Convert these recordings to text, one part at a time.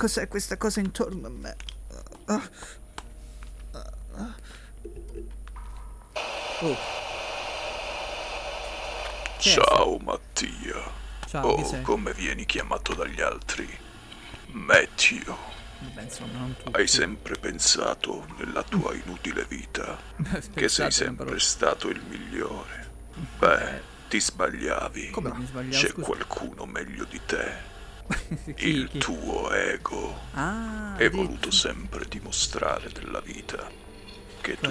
cos'è questa cosa intorno a me? Oh. È Ciao Mattia. Ciao, oh, come vieni chiamato dagli altri? Matthew. Beh, insomma. Hai sempre pensato nella tua inutile vita che sei sempre stato il migliore. Beh, ti sbagliavi. Come C'è scusa? qualcuno meglio di te. Chi, Il chi? tuo ego. Ah, addirittura. voluto sempre dimostrare nella vita che tu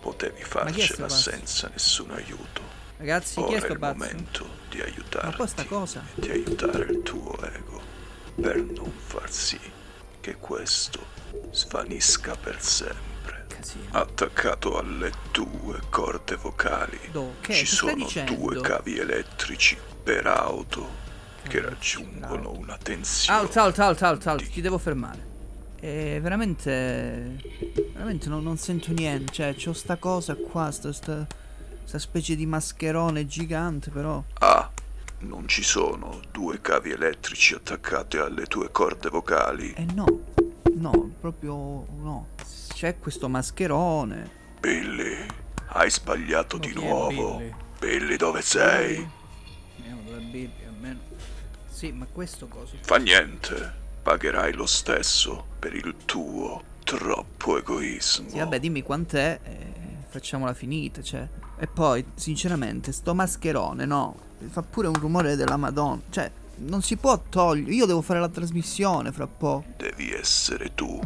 potevi è farcela sto senza nessun aiuto. Ragazzi, chi è Ora è sto il pazzo? momento di aiutarti cosa? e di aiutare il tuo ego per non far sì che questo svanisca per sempre. Casino. Attaccato alle tue corde vocali Do- ci sono due cavi elettrici per auto che raggiungono una tensione. Alt, alt, alt, alt, alt, ti devo fermare. E veramente. Veramente non, non sento niente. Cioè, c'ho sta cosa qua, sta, sta, sta specie di mascherone gigante, però. Ah, non ci sono due cavi elettrici attaccati alle tue corde vocali. Eh no, no, proprio no. C'è questo mascherone. Billy, hai sbagliato Ma di nuovo. Billy? Billy, dove sei? Dove Bibbia, almeno. Sì, ma questo cosa? Fa niente, pagherai lo stesso per il tuo troppo egoismo. Sì, vabbè, dimmi quant'è e facciamola finita, cioè. E poi, sinceramente, sto mascherone, no? Fa pure un rumore della Madonna. Cioè, non si può togliere. Io devo fare la trasmissione fra po'. Devi essere tu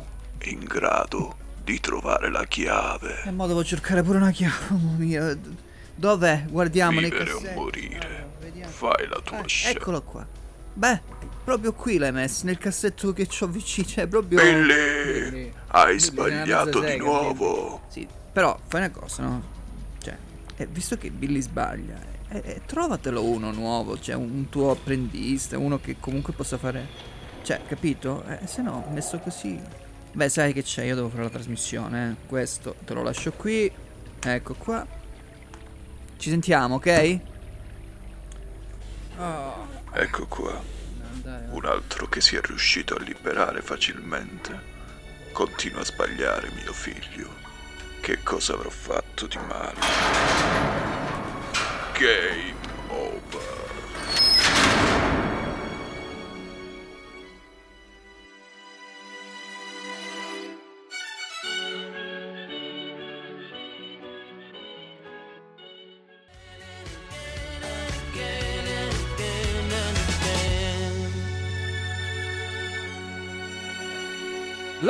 in grado di trovare la chiave. E mo devo cercare pure una chiave, mamma mia. D- Dov'è? Guardiamo nei Vivere o cassetti. morire. Fai la tua Ah, scelta. eccolo qua. Beh, proprio qui l'hai messo, nel cassetto che ho vicino. Cioè, proprio. Billy, Billy. hai Billy, sbagliato di sega, nuovo. Sì, però fai una cosa, no? Cioè, eh, visto che Billy sbaglia, eh, eh, trovatelo uno nuovo, cioè un tuo apprendista, uno che comunque possa fare... Cioè, capito? Eh, se no, messo così... Beh, sai che c'è, io devo fare la trasmissione, eh. Questo te lo lascio qui. Ecco qua. Ci sentiamo, ok? Oh, Ecco qua, un altro che si è riuscito a liberare facilmente. Continua a sbagliare, mio figlio. Che cosa avrò fatto di male? Game over.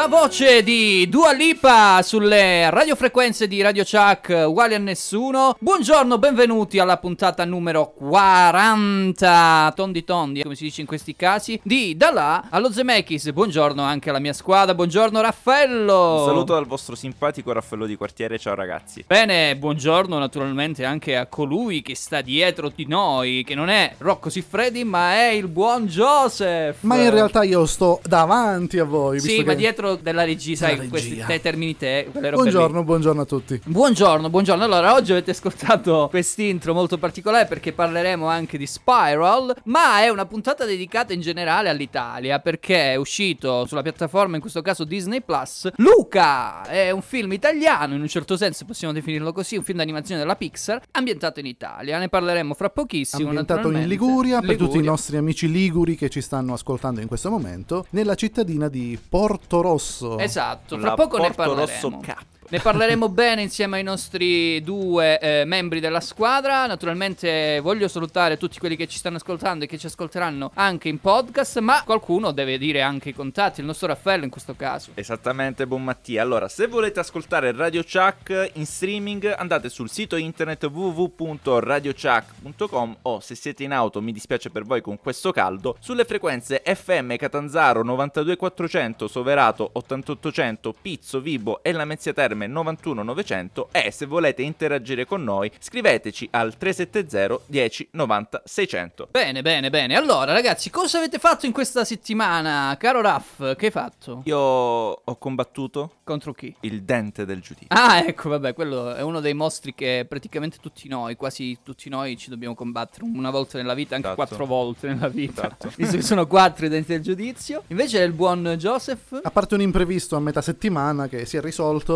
La voce di Dua Lipa sulle radiofrequenze di Radio Chuck uguali a nessuno. Buongiorno, benvenuti alla puntata numero 40. Tondi tondi, come si dice in questi casi. Di da là allo Zemeckis. Buongiorno anche alla mia squadra. Buongiorno Raffaello. Un saluto dal vostro simpatico Raffaello di quartiere, ciao ragazzi. Bene, buongiorno naturalmente anche a colui che sta dietro di noi, che non è Rocco Siffredi, ma è il buon Joseph. Ma in realtà io sto davanti a voi. Sì, ma che- dietro della regia, sai, Della questi regia. te termini te. Buongiorno, buongiorno a tutti. Buongiorno, buongiorno. Allora, oggi avete ascoltato quest'intro molto particolare perché parleremo anche di Spiral, ma è una puntata dedicata in generale all'Italia perché è uscito sulla piattaforma, in questo caso Disney Plus, Luca, è un film italiano, in un certo senso possiamo definirlo così, un film d'animazione della Pixar, ambientato in Italia. Ne parleremo fra pochissimo, Ambientato in naturalmente. Liguria, per tutti i Liguria. nostri amici liguri che ci stanno ascoltando in questo momento, nella cittadina di Porto Rosso. Esatto, fra La poco ne parleremo. Rosso Cup. Ne parleremo bene insieme ai nostri due eh, membri della squadra. Naturalmente voglio salutare tutti quelli che ci stanno ascoltando e che ci ascolteranno anche in podcast, ma qualcuno deve dire anche i contatti, il nostro Raffaello in questo caso. Esattamente, buon Mattia. Allora, se volete ascoltare Radio Chuck in streaming, andate sul sito internet www.radiochuck.com o se siete in auto, mi dispiace per voi con questo caldo, sulle frequenze FM Catanzaro 92400, Soverato 8800, Pizzo, Vibo e Lamezia Terme allarme 91 900 e se volete interagire con noi scriveteci al 370 10 90 600. Bene, bene, bene. Allora, ragazzi, cosa avete fatto in questa settimana? Caro Raff, che hai fatto? Io ho combattuto Contro chi? il dente del giudizio. Ah, ecco, vabbè, quello è uno dei mostri che praticamente tutti noi, quasi tutti noi, ci dobbiamo combattere una volta nella vita, anche Esatto. quattro volte nella vita. Esatto. Visto che sono quattro i denti del giudizio. Invece il buon Joseph. A parte un imprevisto a metà settimana che si è risolto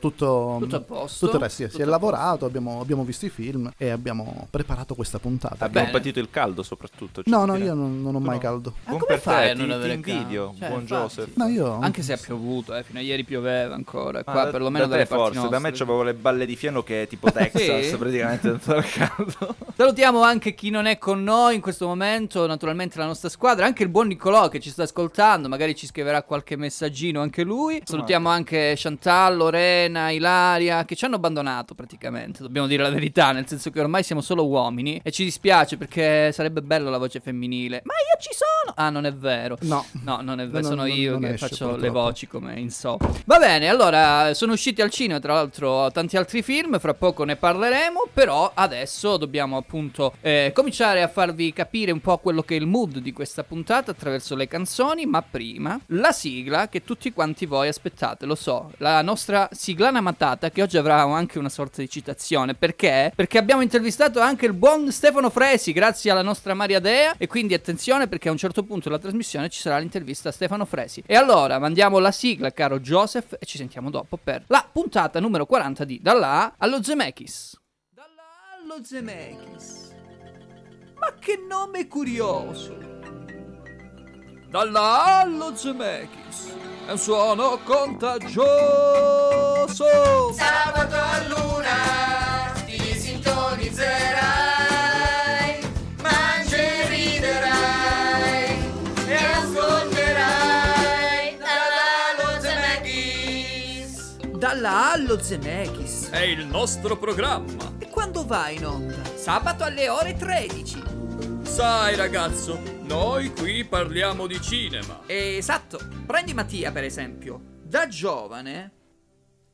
tutto, Tutto a posto. tutto il resto. Sì, si è lavorato, abbiamo, abbiamo visto i film e abbiamo preparato questa puntata. Abbiamo bene. patito il caldo soprattutto. No, si no, io non, non ho mai no? caldo. Ma Buon come per fai te, a non avere caldo? Cioè, buon infatti. Joseph. No, io... Anche se è piovuto, eh, fino a ieri pioveva ancora. Ah, Qua da- perlomeno da dalle te parti forse, da me nostre. c'avevo le balle di fieno che è tipo Texas, Sì? praticamente dentro il caldo. Salutiamo anche chi non è con noi in questo momento, naturalmente la nostra squadra, anche il buon Nicolò che ci sta ascoltando, magari ci scriverà qualche messaggino anche lui. Salutiamo anche Chantal, Lorena, Ilaria, che ci hanno abbandonato praticamente, dobbiamo dire la verità, nel senso che ormai siamo solo uomini e ci dispiace perché sarebbe bello la voce femminile. Ma io ci sono! Ah, non è vero. No. No, non è vero, No, sono non- io non che esce, faccio le purtroppo. voci come in so. Va bene, allora sono usciti al cinema, tra l'altro, tanti altri film, fra poco ne parleremo, però adesso dobbiamo appunto eh, cominciare a farvi capire un po' quello che è il mood di questa puntata attraverso le canzoni, ma prima la sigla che tutti quanti voi aspettate, lo so, la nostra siglana matata che oggi avrà anche una sorta di citazione, perché? Perché abbiamo intervistato anche il buon Stefano Fresi, grazie alla nostra Maria Dea, e quindi attenzione perché a un certo punto della trasmissione ci sarà l'intervista a Stefano Fresi. E allora mandiamo la sigla, caro Joseph, e ci sentiamo dopo per la puntata numero 40 di Dalla A allo Zemeckis. Dalla A allo Zemeckis. Ma che nome curioso! Dalla A allo Zemeckis. È un suono contagioso. Sabato a luna ti sintonizzerai, mangi e riderai e ascolterai dalla Zemeckis. Dalla allo Zemeckis. È il nostro programma. E quando vai in onda? Sabato alle ore 13. Sai ragazzo, noi qui parliamo di cinema. Esatto. Prendi Mattia per esempio. Da giovane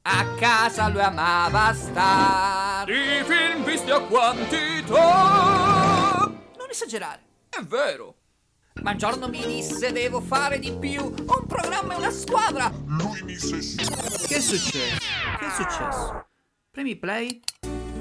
a casa lui amava star. I film visti a quantità. Non esagerare. È vero. Ma un giorno mi disse devo fare di più. Ho un programma e una squadra. Che è successo? Che è successo? Premi play?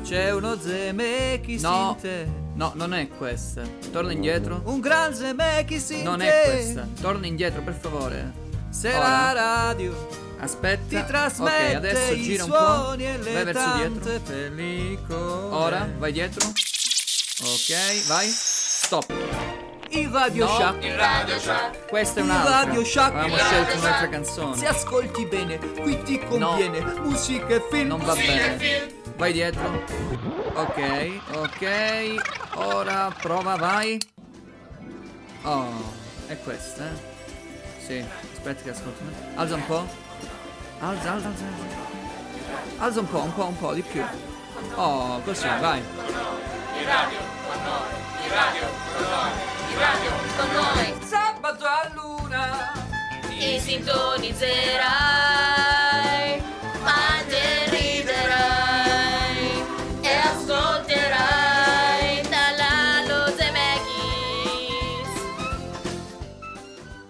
C'è uno Zemeckis no. in te. No, non è questa. Torna indietro. Un gran Zemeckis in non te. Non è questa. Torna indietro, per favore. Se la radio Aspetta. Ti trasmette Ok, adesso gira un po'. Vai verso dietro. Pellicole. Ora, vai dietro. Ok, vai. Stop. Il Radio Shack. Il Radio Shack. Questa è Il un'altra. Radio Shack. Avevamo Il scelto un'altra canzone. Se ascolti bene, qui ti conviene musica e film. Non va musica e bene. Vai dietro. Ok, ok. Ora prova, vai. Oh, è questa, eh? Sì, aspetta che ascolto. Alza un po'. Alza, alza, alza. alza. Un po', un po', un po' di più. Oh, così, vai. Con noi Sabato a luna. ti sintonizzerai,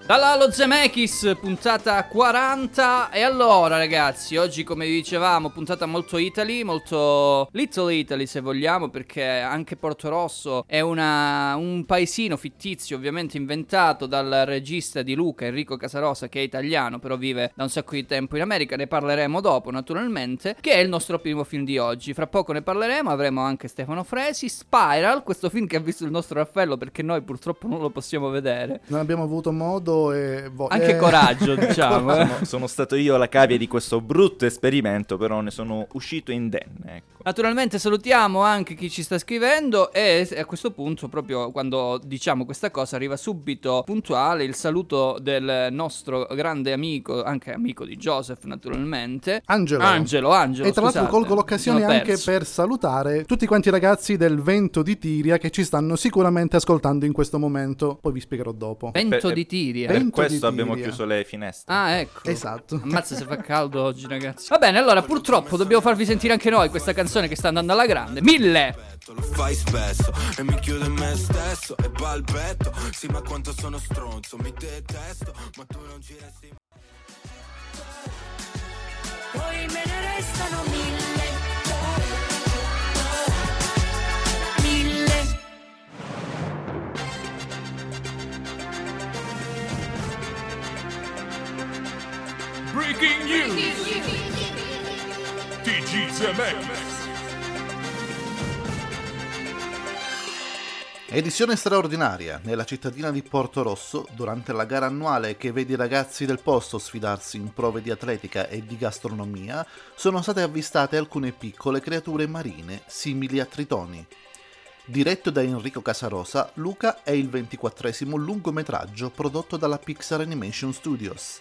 Dalla Lo Zemeckis, puntata 40. E allora, ragazzi, oggi, come dicevamo, puntata molto Italy, molto Little Italy, se vogliamo, perché anche Porto Rosso è una- un paesino fittizio, ovviamente inventato dal regista di Luca, Enrico Casarosa, che è italiano, però vive da un sacco di tempo in America. Ne parleremo dopo, naturalmente. Che è il nostro primo film di oggi. Fra poco ne parleremo. Avremo anche Stefano Fresi. Spiral, questo film che ha visto il nostro Raffaello, perché noi purtroppo non lo possiamo vedere. Non abbiamo avuto modo e vo- Anche eh, coraggio, diciamo. eh. Sono, sono stato io la cavia di questo brutto esperimento, però ne sono uscito indenne. Ecco. Naturalmente salutiamo anche chi ci sta scrivendo e a questo punto, proprio quando diciamo questa cosa, arriva subito puntuale il saluto del nostro grande amico, anche amico di Joseph naturalmente. Angelo. Angelo, Angelo. E tra l'altro colgo l'occasione anche per salutare tutti quanti i ragazzi del Vento di Tiria che ci stanno sicuramente ascoltando in questo momento. Poi vi spiegherò dopo. Vento Per- di Tiria. Via. Per questo abbiamo Tiria. chiuso le finestre. Ah, ecco. Esatto. Ammazza se fa caldo oggi, ragazzi. Va bene, allora purtroppo dobbiamo farvi sentire anche noi questa canzone che sta andando alla grande. Mille! Lo fai spesso e mi chiudo in me stesso e balbetto Sì ma quanto sono stronzo, mi detesto Ma tu non ci resti Poi me ne restano. Mille. Breaking news. TG Zemeckis. Edizione straordinaria. Nella cittadina di Porto Rosso, durante la gara annuale che vede i ragazzi del posto sfidarsi in prove di atletica e di gastronomia, sono state avvistate alcune piccole creature marine simili a tritoni. Diretto da Enrico Casarosa, Luca è il ventiquattresimo lungometraggio prodotto dalla Pixar Animation Studios.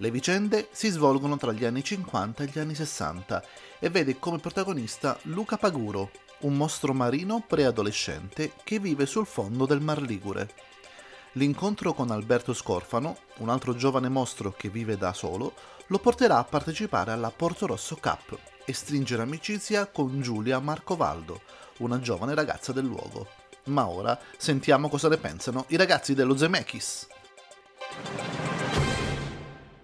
Le vicende si svolgono tra gli anni 50 e gli anni 60 e vede come protagonista Luca Paguro, un mostro marino preadolescente che vive sul fondo del Mar Ligure. L'incontro con Alberto Scorfano, un altro giovane mostro che vive da solo, lo porterà a partecipare alla Porto Rosso Cup e stringere amicizia con Giulia Marcovaldo, una giovane ragazza del luogo. Ma ora sentiamo cosa ne pensano i ragazzi dello Zemeckis.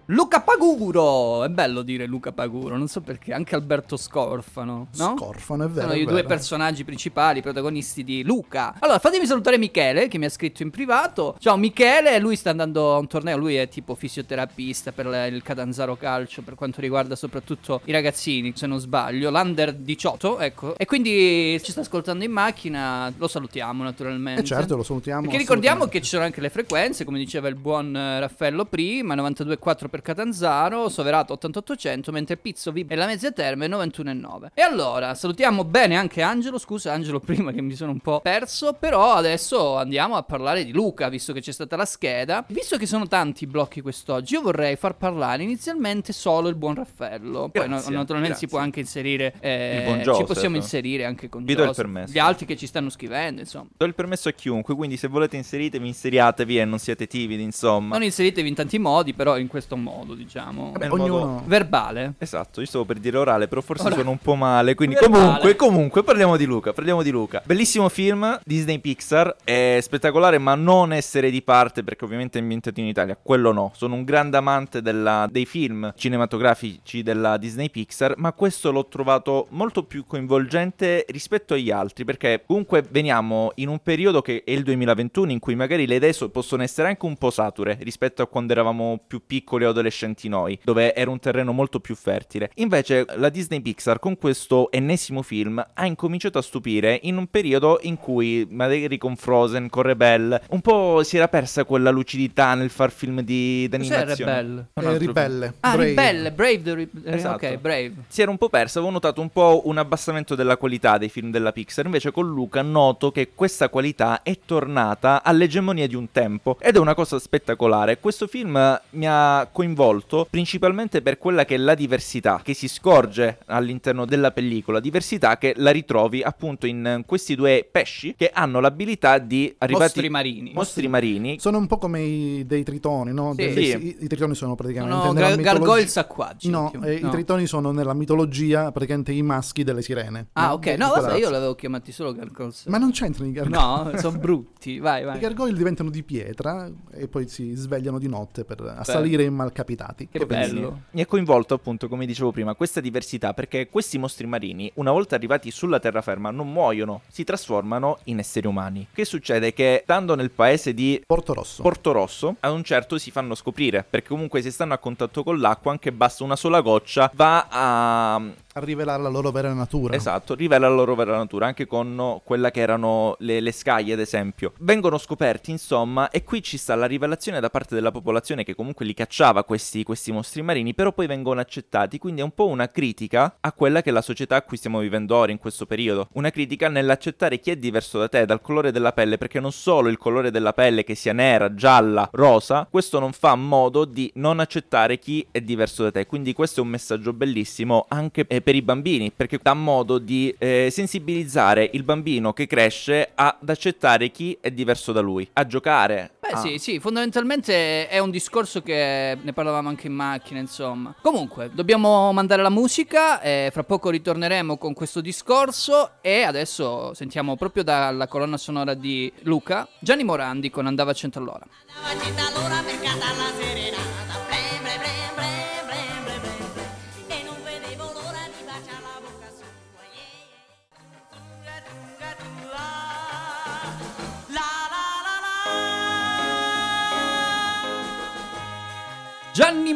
Luca Paguro! È bello dire Luca Paguro, non so perché, anche Alberto Scorfano, no? Scorfano, è vero. Sono i due personaggi principali, protagonisti di Luca. Allora, fatemi salutare Michele, che mi ha scritto in privato. Ciao Michele, lui sta andando a un torneo, lui è tipo fisioterapista per il Catanzaro Calcio, per quanto riguarda soprattutto i ragazzini, se non sbaglio, l'Under 18, ecco. E quindi ci sta ascoltando in macchina, lo salutiamo naturalmente. Eh certo, lo salutiamo. Perché ricordiamo che ci sono anche le frequenze, come diceva il buon eh, Raffaello prima, 92,4 per Catanzaro, Soverato 8800, mentre Pizzo Vib e la Mezza Terme 91,9. E allora, salutiamo bene anche Angelo, scusa Angelo prima che mi sono un po' perso, però adesso andiamo a parlare di Luca, visto che c'è stata la scheda. Visto che sono tanti i blocchi quest'oggi, io vorrei far parlare inizialmente solo il buon Raffaello. Poi Grazie, no- naturalmente si grazie. può anche inserire, eh, Il buon ci Joseph. possiamo inserire anche con Vi do il permesso. gli altri che ci stanno scrivendo, insomma. Do il permesso a chiunque, quindi se volete inseritevi, inseriatevi e non siete timidi, insomma. Non inseritevi in tanti modi, però in questo modo, diciamo. Nel Ognuno... modo- Verbale. Esatto, io stavo per dire orale, però forse Ora- sono un po' male. Quindi, Verbale. comunque, comunque, parliamo di Luca. Parliamo di Luca. Bellissimo film Disney Pixar. È spettacolare, ma non essere di parte, perché ovviamente è ambientato in Italia. Quello no. Sono un grande amante della- dei film cinematografici della Disney Pixar. Ma questo l'ho trovato molto più coinvolgente rispetto agli altri. Perché comunque veniamo in un periodo che è il 2021, in cui magari le idee so- possono essere anche un po' sature rispetto a quando eravamo più piccoli o adolescenti noi, dove era un terreno molto più fertile. Invece la Disney Pixar con questo ennesimo film ha incominciato a stupire in un periodo in cui magari con Frozen, con Rebelle, un po' si era persa quella lucidità nel far film di Cos'è d'animazione. Rebelle? Un Eh, ribelle. Ah, Brave. Ribelle, Brave the Rib- eh, Esatto. Ok, Brave. si era un po' persa, avevo notato un po' un abbassamento della qualità dei film della Pixar, invece con Luca noto che questa qualità è tornata all'egemonia di un tempo ed è una cosa spettacolare. Questo film mi ha coinvolto principalmente per quella che è la diversità che si scorge all'interno della pellicola, diversità che la ritrovi appunto in questi due pesci che hanno l'abilità di arrivati Mostri marini. mostri marini Sono un po' come i, dei tritoni, no? Sì. Delle- Sì. i, i tritoni sono praticamente Sono nella gar- mitologia- gargoyles acquatici. No, eh, i tritoni sono nella mitologia praticamente i maschi delle sirene. Ah, no? ok. No, vabbè, io l'avevo chiamati solo gargoyles. Ma non c'entrano i gargoyle. No, sono brutti. Vai, I vai. gargoyle diventano di pietra e poi si svegliano di notte per assalire i malcapitati. Che bello. Mi ha coinvolto appunto, come dicevo prima, questa diversità perché questi mostri marini, una volta arrivati sulla terraferma, non muoiono, si trasformano in esseri umani. Che succede? Che stando nel paese di Porto Rosso. Porto Rosso, a un certo si fanno scoprire, perché comunque se stanno a contatto con l'acqua, anche basta una sola goccia, va a... a rivelare la loro vera natura. Esatto, rivela la loro vera natura, anche con quella che erano le, le scaglie, ad esempio. Vengono scoperti, insomma, e qui ci sta la rivelazione da parte della popolazione che comunque li cacciava questi, questi mostri marini, però poi vengono accettati, quindi è un po' una critica a quella che è la società a cui stiamo vivendo ora in questo periodo. Una critica nell'accettare chi è diverso da te, dal colore della pelle, perché non solo il colore della pelle che sia nera, gialla, rosa, questo non fa modo di non accettare chi è diverso da te. Quindi questo è un messaggio bellissimo anche eh, per i bambini, perché dà modo di eh, sensibilizzare il bambino che cresce ad accettare chi è diverso da lui, a giocare. Beh Ah. sì, sì, fondamentalmente è un discorso che ne parlavamo anche in macchina, insomma. Comunque, dobbiamo mandare la musica e fra poco ritorneremo con questo discorso e adesso sentiamo proprio dalla colonna sonora di Luca, Gianni Morandi con Andava a 100 all'ora. all'ora per casa la serenata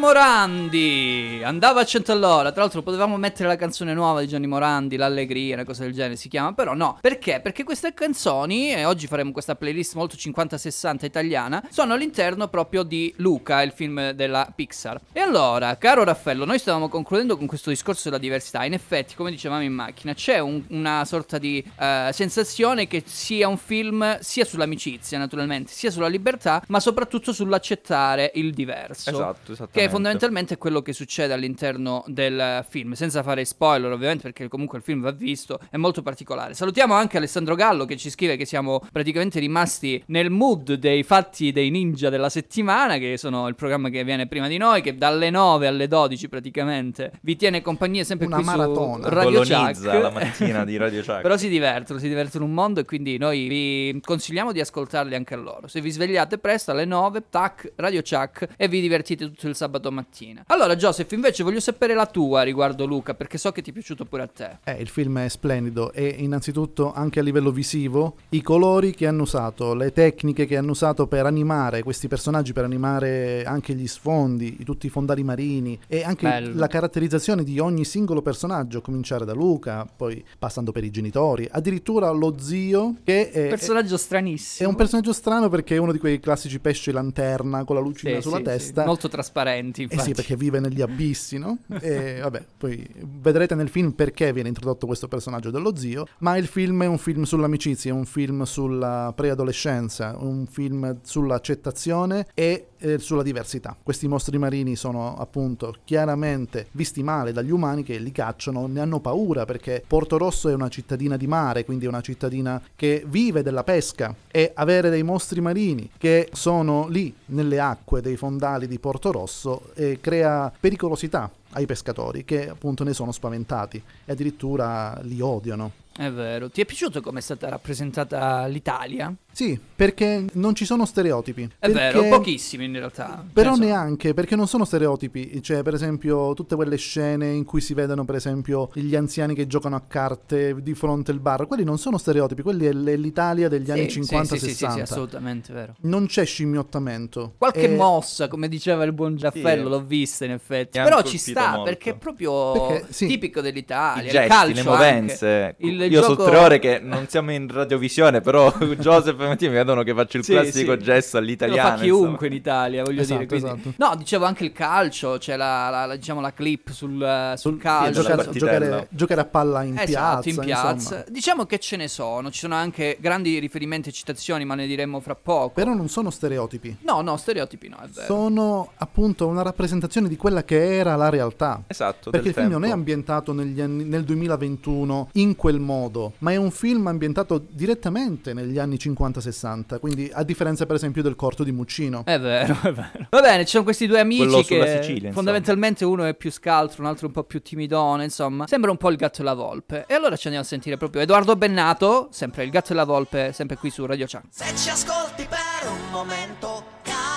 Morandi andava a 100 all'ora. Tra l'altro, potevamo mettere la canzone nuova di Gianni Morandi, L'Allegria, una cosa del genere si chiama. Però no, perché? Perché queste canzoni, e oggi faremo questa playlist molto 50-60 italiana, sono all'interno proprio di Luca, il film della Pixar. E allora, caro Raffaello, noi stavamo concludendo con questo discorso della diversità. In effetti, come dicevamo in macchina, c'è un- una sorta di eh, sensazione che sia un film sia sull'amicizia, naturalmente, sia sulla libertà, ma soprattutto sull'accettare il diverso. Esatto, Che esattamente. Fondamentalmente è quello che succede all'interno del film, senza fare spoiler ovviamente perché comunque il film va visto, è molto particolare. Salutiamo anche Alessandro Gallo che ci scrive che siamo praticamente rimasti nel mood dei fatti dei ninja della settimana, che sono il programma che viene prima di noi, che dalle 9 alle 12 praticamente vi tiene compagnia sempre Una qui maratona. su Radio Colonizza Chuck. la mattina di Radio Chuck. Però si divertono, si divertono un mondo e quindi noi vi consigliamo di ascoltarli anche a loro. Se vi svegliate presto alle 9, tac, Radio Chuck e vi divertite tutto il sabato mattina. Allora, Joseph, invece voglio sapere la tua riguardo Luca, perché so che ti è piaciuto pure a te. Eh, il film è splendido e innanzitutto anche a livello visivo i colori che hanno usato, le tecniche che hanno usato per animare questi personaggi, per animare anche gli sfondi, tutti i fondali marini e anche Bello. la caratterizzazione di ogni singolo personaggio, a cominciare da Luca, poi passando per i genitori, addirittura lo zio che è, Personaggio è stranissimo. un personaggio strano perché è uno di quei classici pesci lanterna con la lucina Sì, sulla sì, testa. sì, molto trasparenti, Eh infatti. sì, perché vive negli abissi, no? E vabbè, poi vedrete nel film perché viene introdotto questo personaggio dello zio, ma il film è un film sull'amicizia, è un film sulla preadolescenza, un film sull'accettazione e eh, sulla diversità. Questi mostri marini sono appunto chiaramente visti male dagli umani che li cacciano, ne hanno paura perché Porto Rosso è una cittadina di mare, quindi è una cittadina che vive della pesca e avere dei mostri marini che sono lì nelle acque dei fondali di Porto Rosso eh, crea pericolosità ai pescatori che appunto ne sono spaventati e addirittura li odiano. È vero. Ti è piaciuto come è stata rappresentata l'Italia? Sì, perché non ci sono stereotipi. È vero, Perché- pochissimi in realtà. Però ne neanche, perché non sono stereotipi, cioè per esempio tutte quelle scene in cui si vedono per esempio gli anziani che giocano a carte di fronte al bar, quelli non sono stereotipi, quelli è l'Italia degli Sì, anni sì, 50-60. sì, sì, sì, sì, assolutamente vero. non c'è scimmiottamento. Qualche E- mossa, come diceva il buon Raffaello, Sì. l'ho vista in effetti. Però ci sta molto. perché è proprio Perché, sì. tipico dell'Italia. I il gesti, calcio le movenze. anche. Il Io gioco... so tre ore che non siamo in radiovisione, però Joseph e mi vedono che faccio il Sì, classico sì. gesto Lo all'italiana. fa chiunque insomma. in Italia, voglio Esatto, dire. quindi- esatto. No, dicevo anche il calcio, c'è la, la- la- diciamo, la clip sul, eh, sul calcio. giocare, giocare- giocare a palla in Esatto, piazza, in piazza. insomma. Diciamo che ce ne sono, ci sono anche grandi riferimenti e citazioni, ma ne diremo fra poco. Però non sono stereotipi. No, no, stereotipi no, è vero. Sono appunto una rappresentazione di quella che era la realtà. Esatto, Perché il film non è ambientato negli anni- nel 2021 in quel modo, ma è un film ambientato direttamente negli anni 50-60. Quindi, a differenza, per esempio, del corto di Muccino. È vero, è vero. Va bene, ci sono questi due amici Quello che sulla Sicilia, insomma. fondamentalmente uno è più scaltro, un altro un po' più timidone, insomma. Sembra un po' il gatto e la volpe. E allora ci andiamo a sentire proprio Edoardo Bennato, sempre il gatto e la volpe, sempre qui su Radio Chunk. Se ci ascolti per un momento capirai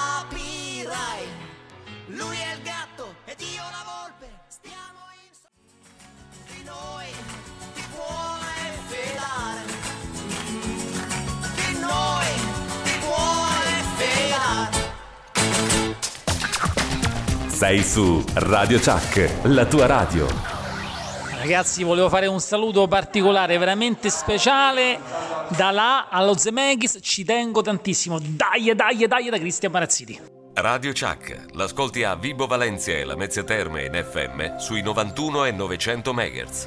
Sei su Radio Chuck, la tua radio. Ragazzi, volevo fare un saluto particolare, veramente speciale. Da là allo Zemeghis ci tengo tantissimo. Dai, dai, dai, da Cristian Marazziti. Radio Chuck, l'ascolti a Vibo Valencia e la Mezzia Terme in FM sui 91 e 900 MHz.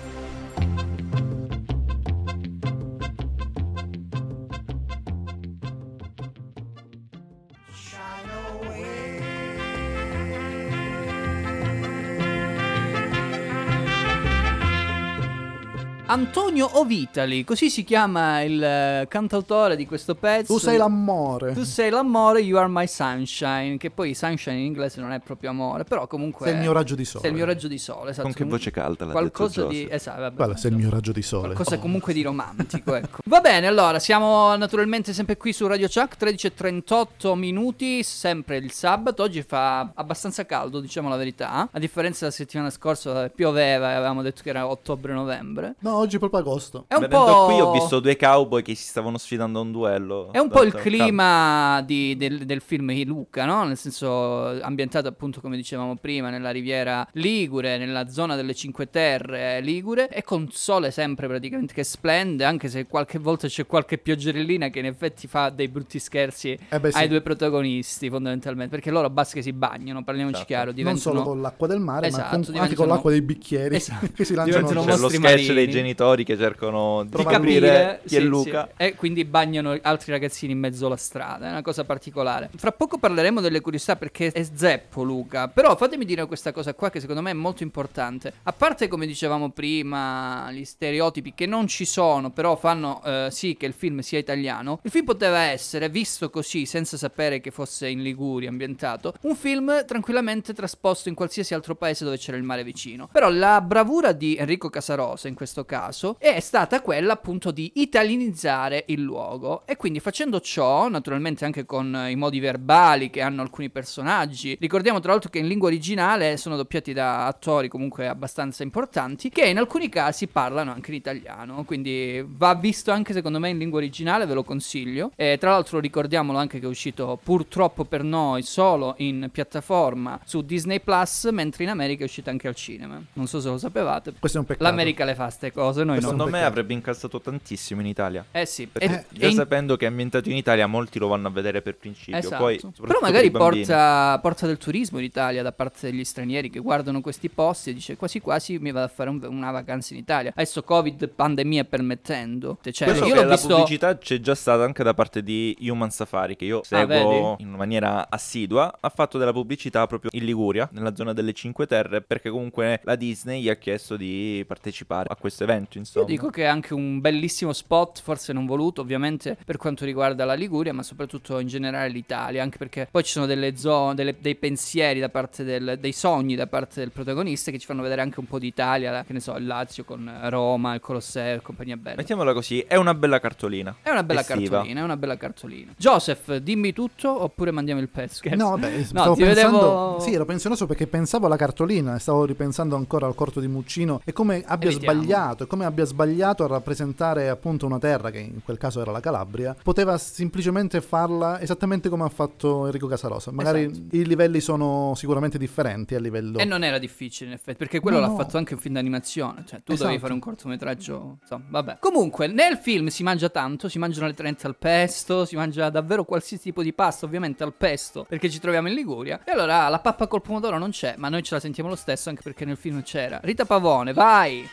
Antonio Ovitali, così si chiama il eh, cantautore di questo pezzo. Tu sei l'amore. Tu sei l'amore, you are my sunshine. Che poi sunshine in inglese non è proprio amore, però comunque. Sei il mio raggio di sole. Sei il mio raggio di sole, esatto. Con che voce calda l'ha Qualcosa detto di. Joseph. Esatto, vabbè. Guarda, sei il mio raggio di sole. Qualcosa comunque di romantico, ecco. Va bene, allora, siamo naturalmente sempre qui su Radio Chuck, 13.38 minuti, sempre il sabato. Oggi fa abbastanza caldo, diciamo la verità. A differenza della settimana scorsa, pioveva e avevamo detto che era ottobre-novembre. No, oggi è proprio agosto. È un Venendo po'... qui ho visto due cowboy che si stavano sfidando a un duello. È un po' il clima di- del, del film di Luca, no? Nel senso, ambientato appunto, come dicevamo prima, nella riviera Ligure, nella zona delle Cinque Terre Ligure, e con sole sempre praticamente che splende, anche se qualche volta c'è qualche pioggerellina che in effetti fa dei brutti scherzi Eh beh, sì. ai due protagonisti, fondamentalmente, perché loro basta che si bagnano, parliamoci Esatto. chiaro, Non diventano... solo con l'acqua del mare, Esatto, ma con- anche diventano- con l'acqua dei bicchieri Esatto. che si lanciano. Diventano C'è lo mostri sketch marini. dei genitori che cercano di, di capire capire chi è sì, Luca. sì. E quindi bagnano altri ragazzini in mezzo alla strada. È una cosa particolare. Fra poco parleremo delle curiosità perché è zeppo, Luca. Però fatemi dire questa cosa qua che secondo me è molto importante. A parte, come dicevamo prima, gli stereotipi che non ci sono, però fanno eh, sì che il film sia italiano. Il film poteva essere visto così, senza sapere che fosse in Liguria ambientato. Un film tranquillamente trasposto in qualsiasi altro paese dove c'era il mare vicino. Però la bravura di Enrico Casarosa in questo caso è stata quella appunto di italianizzare il luogo e quindi facendo ciò, naturalmente anche con i modi verbali che hanno alcuni personaggi. Ricordiamo tra l'altro che in lingua originale sono doppiati da attori comunque abbastanza importanti che in alcuni casi parlano anche in italiano, quindi va visto anche secondo me in lingua originale, ve lo consiglio. E tra l'altro ricordiamolo anche che è uscito purtroppo per noi solo in piattaforma su Disney Plus, mentre in America è uscito anche al cinema. Non so se lo sapevate. Questo è un peccato. L'America le fa ste cose, noi no. Secondo me peccato. avrebbe incassato tantissimo in Italia. Eh sì, Perché e- già in- sapendo che è ambientato in Italia, molti lo vanno a vedere per principio. Esatto. Poi, Però magari per porta, porta del turismo in Italia da parte degli stranieri che guardano questi posti e dice quasi quasi mi vado a fare un- una vacanza in Italia. Adesso Covid, pandemia permettendo. Cioè, io l'ho la visto... pubblicità c'è già stata anche da parte di Human Safari, che io seguo Ah, in maniera assidua. Ha fatto della pubblicità proprio in Liguria, nella zona delle Cinque Terre, perché comunque la Disney gli ha chiesto di partecipare a questo evento. Insomma, Io dico che è anche un bellissimo spot, forse non voluto ovviamente per quanto riguarda la Liguria, ma soprattutto in generale l'Italia, anche perché poi ci sono delle zone, delle- dei pensieri da parte del, dei sogni da parte del protagonista che ci fanno vedere anche un po' d'Italia, che ne so, il Lazio con Roma, il Colosseo e compagnia bella. mettiamola così, è una bella cartolina. È una bella estiva. cartolina, è una bella cartolina. Joseph, dimmi tutto oppure mandiamo il pezzo. No, No, stavo ti pensando. vedevo- Sì, ero pensionoso perché pensavo alla cartolina e stavo ripensando ancora al corto di Muccino e come abbia Evitiamo. sbagliato, e come abbia sbagliato a rappresentare appunto una terra, che in quel caso era la Calabria, poteva semplicemente farla esattamente come ha fatto Enrico Casarosa. Magari Esatto. i livelli sono sicuramente differenti a livello. E non era difficile in effetti, perché quello No, l'ha no. fatto anche un film d'animazione, cioè tu Esatto. dovevi fare un cortometraggio, insomma, vabbè. Comunque, nel film si mangia tanto, si mangiano le trenze al pesto, si mangia davvero qualsiasi tipo di pasta, ovviamente al pesto, perché ci troviamo in Liguria. E allora la pappa col pomodoro non c'è, ma noi ce la sentiamo lo stesso anche perché nel film c'era. Rita Pavone, vai!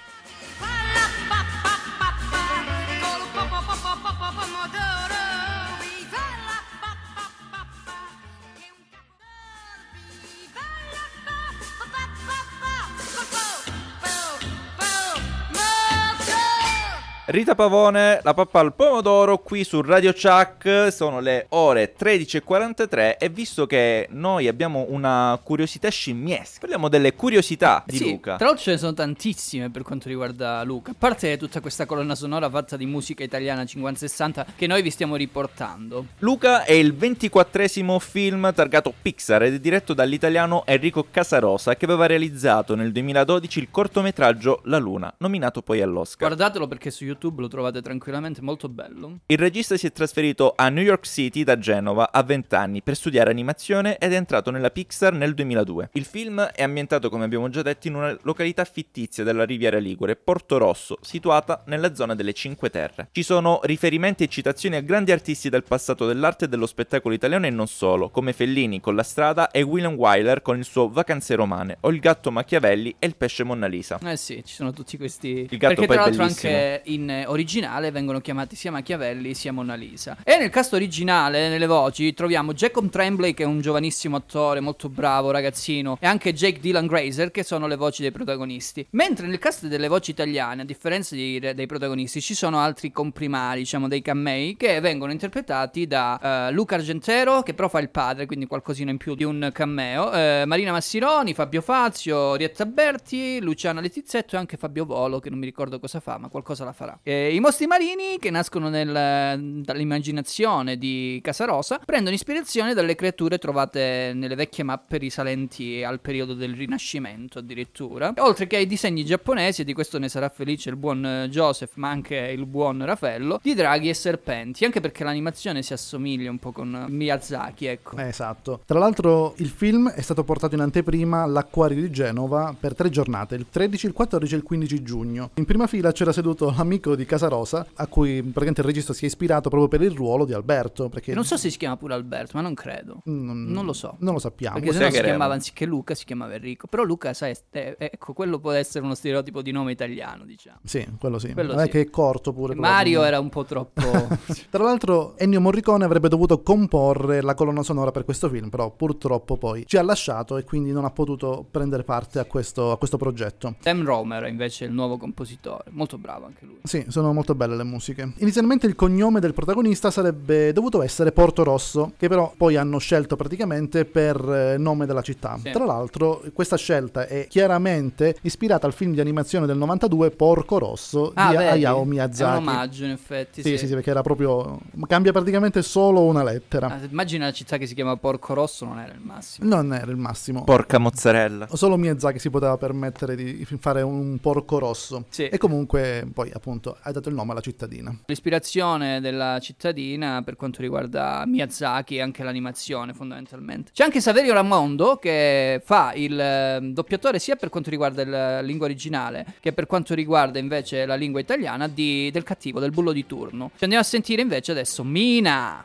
Rita Pavone, la pappa al pomodoro, qui su Radio Chuck, sono le ore 13.43 e visto che noi abbiamo una curiosità scimmiesca, parliamo delle curiosità di sì, Luca. Tra l'altro ce ne sono tantissime per quanto riguarda Luca. A parte tutta questa colonna sonora fatta di musica italiana 50-60 che noi vi stiamo riportando. Luca è il ventiquattresimo film targato Pixar ed è diretto dall'italiano Enrico Casarosa che aveva realizzato nel 2012 il cortometraggio La Luna, nominato poi all'Oscar. Guardatelo perché su YouTube lo trovate tranquillamente, molto bello. Il regista si è trasferito a New York City da Genova a 20 anni per studiare animazione ed è entrato nella Pixar nel 2002. Il film è ambientato, come abbiamo già detto, in una località fittizia della Riviera Ligure, Porto Rosso, situata nella zona delle Cinque Terre. Ci sono riferimenti e citazioni a grandi artisti del passato dell'arte e dello spettacolo italiano e non solo, come Fellini con La Strada e William Wyler con il suo Vacanze Romane, o il gatto Machiavelli e il pesce Monna Lisa. Eh sì, ci sono tutti questi. Il gatto Perché poi tra l'altro anche in in eh, originale vengono chiamati sia Machiavelli sia Mona Lisa. E nel cast originale, nelle voci, troviamo Jacob Tremblay, che è un giovanissimo attore molto bravo, ragazzino, e anche Jake Dylan Grazer, che sono le voci dei protagonisti. Mentre nel cast delle voci italiane, a differenza di- dei protagonisti, ci sono altri comprimari, diciamo dei camei, che vengono interpretati da eh, Luca Argentero, che però fa il padre, quindi qualcosina in più di un cameo, eh, Marina Massironi, Fabio Fazio, Rietta Berti, Luciana Letizzetto e anche Fabio Volo, che non mi ricordo cosa fa, ma qualcosa la farà. Eh, I mostri marini, che nascono nel- dall'immaginazione di Casarosa, prendono ispirazione dalle creature trovate nelle vecchie mappe risalenti al periodo del Rinascimento addirittura, oltre che ai disegni giapponesi, e di questo ne sarà felice il buon eh, Joseph, ma anche il buon Raffaello, di draghi e serpenti, anche perché l'animazione si assomiglia un po' con Miyazaki, ecco. Eh, Esatto. Tra l'altro il film è stato portato in anteprima all'Acquario di Genova per tre giornate, il 13, il 14 e il 15 giugno. In prima fila c'era seduto l'amico di Casarosa, a cui praticamente il regista si è ispirato proprio per il ruolo di Alberto. Perché Non so se si chiama pure Alberto, ma non credo. Mm, Non lo so. Non lo sappiamo. Perché se no si chiamava anziché Luca, si chiamava Enrico. Però Luca, sai, è- ecco, quello può essere uno stereotipo di nome italiano, diciamo. Sì, quello sì. Quello Non è sì. che è corto pure. Mario era un po' troppo. Tra l'altro Ennio Morricone avrebbe dovuto comporre la colonna sonora per questo film, però purtroppo poi ci ha lasciato e quindi non ha potuto prendere parte a questo, a questo progetto. Sam Romer invece è il nuovo compositore, molto bravo anche lui. Sì, sono molto belle le musiche. Inizialmente il cognome del protagonista sarebbe dovuto essere Porto Rosso, che però poi hanno scelto praticamente per eh, nome della città. Sì. Tra l'altro, questa scelta è chiaramente ispirata al film di animazione del 92 Porco Rosso Ah, di vedi? Hayao È un Miyazaki. omaggio, in effetti. Sì, Sì, sì, sì, perché era proprio cambia praticamente solo una lettera. Ah, immagina la città che si chiama Porco Rosso, non era il massimo. Non era il massimo. Porca mozzarella. Solo Miyazaki si poteva permettere di fare un porco rosso. Sì. E comunque poi appunto ha dato il nome alla cittadina. L'ispirazione della cittadina per quanto riguarda Miyazaki e anche l'animazione fondamentalmente. C'è anche Saverio Ramondo che fa il eh, doppiatore sia per quanto riguarda la lingua originale che per quanto riguarda invece la lingua italiana di- del cattivo, del bullo di turno. Ci andiamo a sentire invece adesso Mina.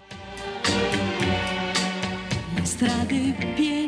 Le strade piene,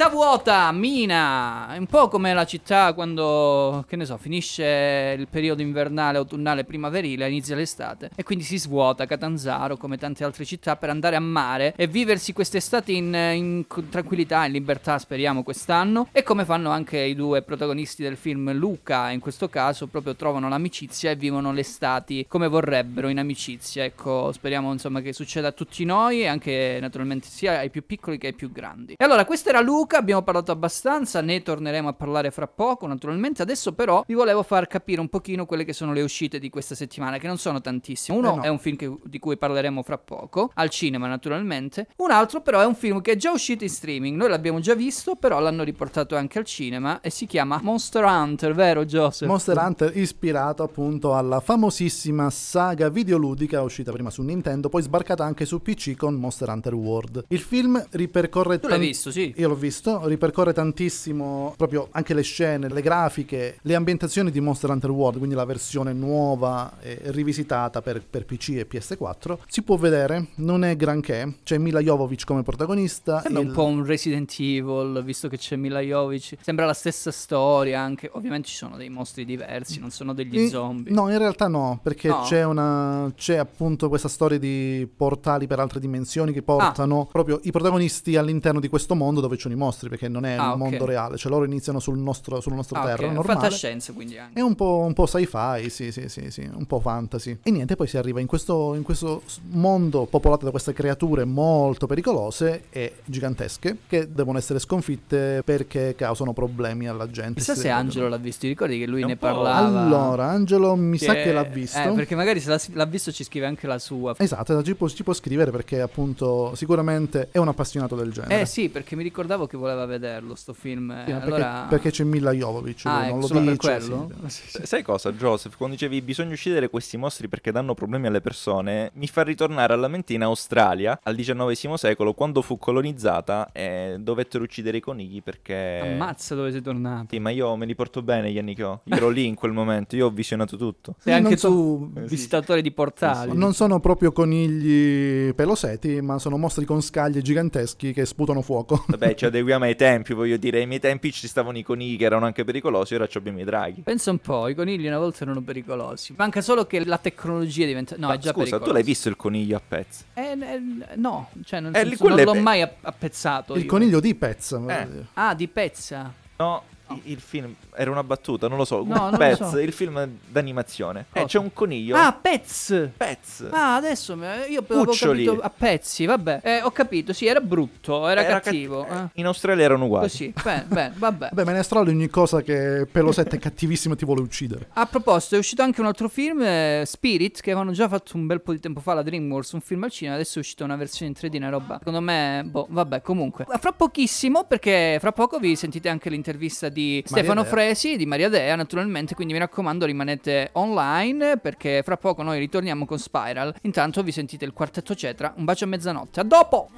Città vuota, Mina, è un po' come la città quando, che ne so, finisce il periodo invernale, autunnale, primaverile, inizia l'estate e quindi si svuota Catanzaro come tante altre città per andare a mare e viversi quest'estate in, in tranquillità, in libertà, speriamo quest'anno. E come fanno anche i due protagonisti del film, Luca in questo caso, proprio trovano l'amicizia e vivono le estati come vorrebbero in amicizia, ecco, speriamo insomma che succeda a tutti noi e anche naturalmente sia ai più piccoli che ai più grandi. E allora, questo era Luca, abbiamo parlato abbastanza, ne torneremo a parlare fra poco, naturalmente. Adesso però vi volevo far capire un pochino quelle che sono le uscite di questa settimana, che non sono tantissime. Uno Eh no. è un film che- di cui parleremo fra poco, al cinema naturalmente. Un altro però è un film che è già uscito in streaming, noi l'abbiamo già visto, però l'hanno riportato anche al cinema e si chiama Monster Hunter, vero Joseph? Monster Hunter ispirato appunto alla famosissima saga videoludica uscita prima su Nintendo, poi sbarcata anche su PC con Monster Hunter World. Il film ripercorre Tu l'hai tan- visto, sì. Io l'ho visto, ripercorre tantissimo proprio anche le scene, le grafiche, le ambientazioni di Monster Hunter World, quindi la versione nuova e rivisitata per, per PC e PS4. Si può vedere, non è granché, c'è Mila Jovovich come protagonista. Sembra un il- po' un Resident Evil, visto che c'è Mila Jovic. Sembra la stessa storia anche. Ovviamente ci sono dei mostri diversi, non sono degli In- zombie. No, in realtà no, perché No? c'è una c'è appunto questa storia di portali per altre dimensioni che portano proprio i protagonisti all'interno di questo mondo dove sono i mostri, perché non è Ah, un ok. mondo reale, cioè loro iniziano sul nostro, sul nostro Ah, terra ok, normale. Fantascienza quindi anche. È un po', un po' sci-fi, sì, sì, sì, sì, un po' fantasy. E niente, poi si arriva in questo, in questo mondo popolato da queste creature molto pericolose e gigantesche che devono essere sconfitte perché causano problemi alla gente. Chissà se. Angelo l'ha visto, ti ricordi che lui ne parlava? Allora, Angelo mi sa Che- che l'ha visto. Eh, perché magari se l'ha, visto ci scrive anche la sua. Esatto, ci può, ci può scrivere perché appunto sicuramente è un appassionato del genere. Eh sì, perché mi ricordavo che voleva vederlo sto film. eh, Sì, ma perché, allora... perché c'è Mila Jovovic, Ah, non ecco, lo dice. quello? sì. S- Sai cosa, Joseph? Quando dicevi bisogna uccidere questi mostri perché danno problemi alle persone, mi fa ritornare alla mente in Australia, al XIX secolo, quando fu colonizzata e dovettero uccidere i conigli perché... Ammazza dove sei tornato. Sì, ma io me li porto bene gli anni che ho. Io ero lì in quel momento, io ho visionato tutto. Sei anche so- tu Eh, sì. visitatore di portali. Non sono proprio conigli peloseti, ma sono mostri con scaglie giganteschi che sputano fuoco. Vabbè, ci adeguiamo ai tempi, voglio dire, ai miei tempi ci stavano i conigli che erano anche pericolosi, ora ci abbiamo i draghi. Pensa un po', i conigli una volta erano pericolosi. Manca solo che la tecnologia diventa. No, Ma è già scusa, pericolosa. tu l'hai visto il coniglio a pezzi? Eh, eh, no, cioè non, Eh, senso, non è l'ho pe- mai app- appezzato. Il io. coniglio di Pez. Eh. Ah, di pezza. No, i- il film era una battuta, non lo so. No, non lo Pez, so. il film d'animazione. Eh, Cosa? c'è un coniglio. Ah, Pez. Pez. Ah, adesso mi- io avevo Cuccioli. capito a pezzi, vabbè. Eh, ho capito, sì, era brutto, era, Era cattivo. catti- eh. In Australia erano uguali. Così, bene, bene, vabbè. Vabbè, ma in Australia ogni cosa che pelosetta è cattivissima ti vuole uccidere. A proposito, è uscito anche un altro film, eh, Spirit, che avevano già fatto un bel po' di tempo fa la DreamWorks, un film al cinema, adesso è uscita una versione in 3D, una roba. Secondo me, boh, vabbè, comunque. Fra pochissimo, perché fra poco vi sentite anche l'intervista di Stefano Dea. Fresi, di Maria Dea, naturalmente, quindi mi raccomando rimanete online, perché fra poco noi ritorniamo con Spiral. Intanto vi sentite il quartetto Cetra, un bacio a mezzanotte. A dopo!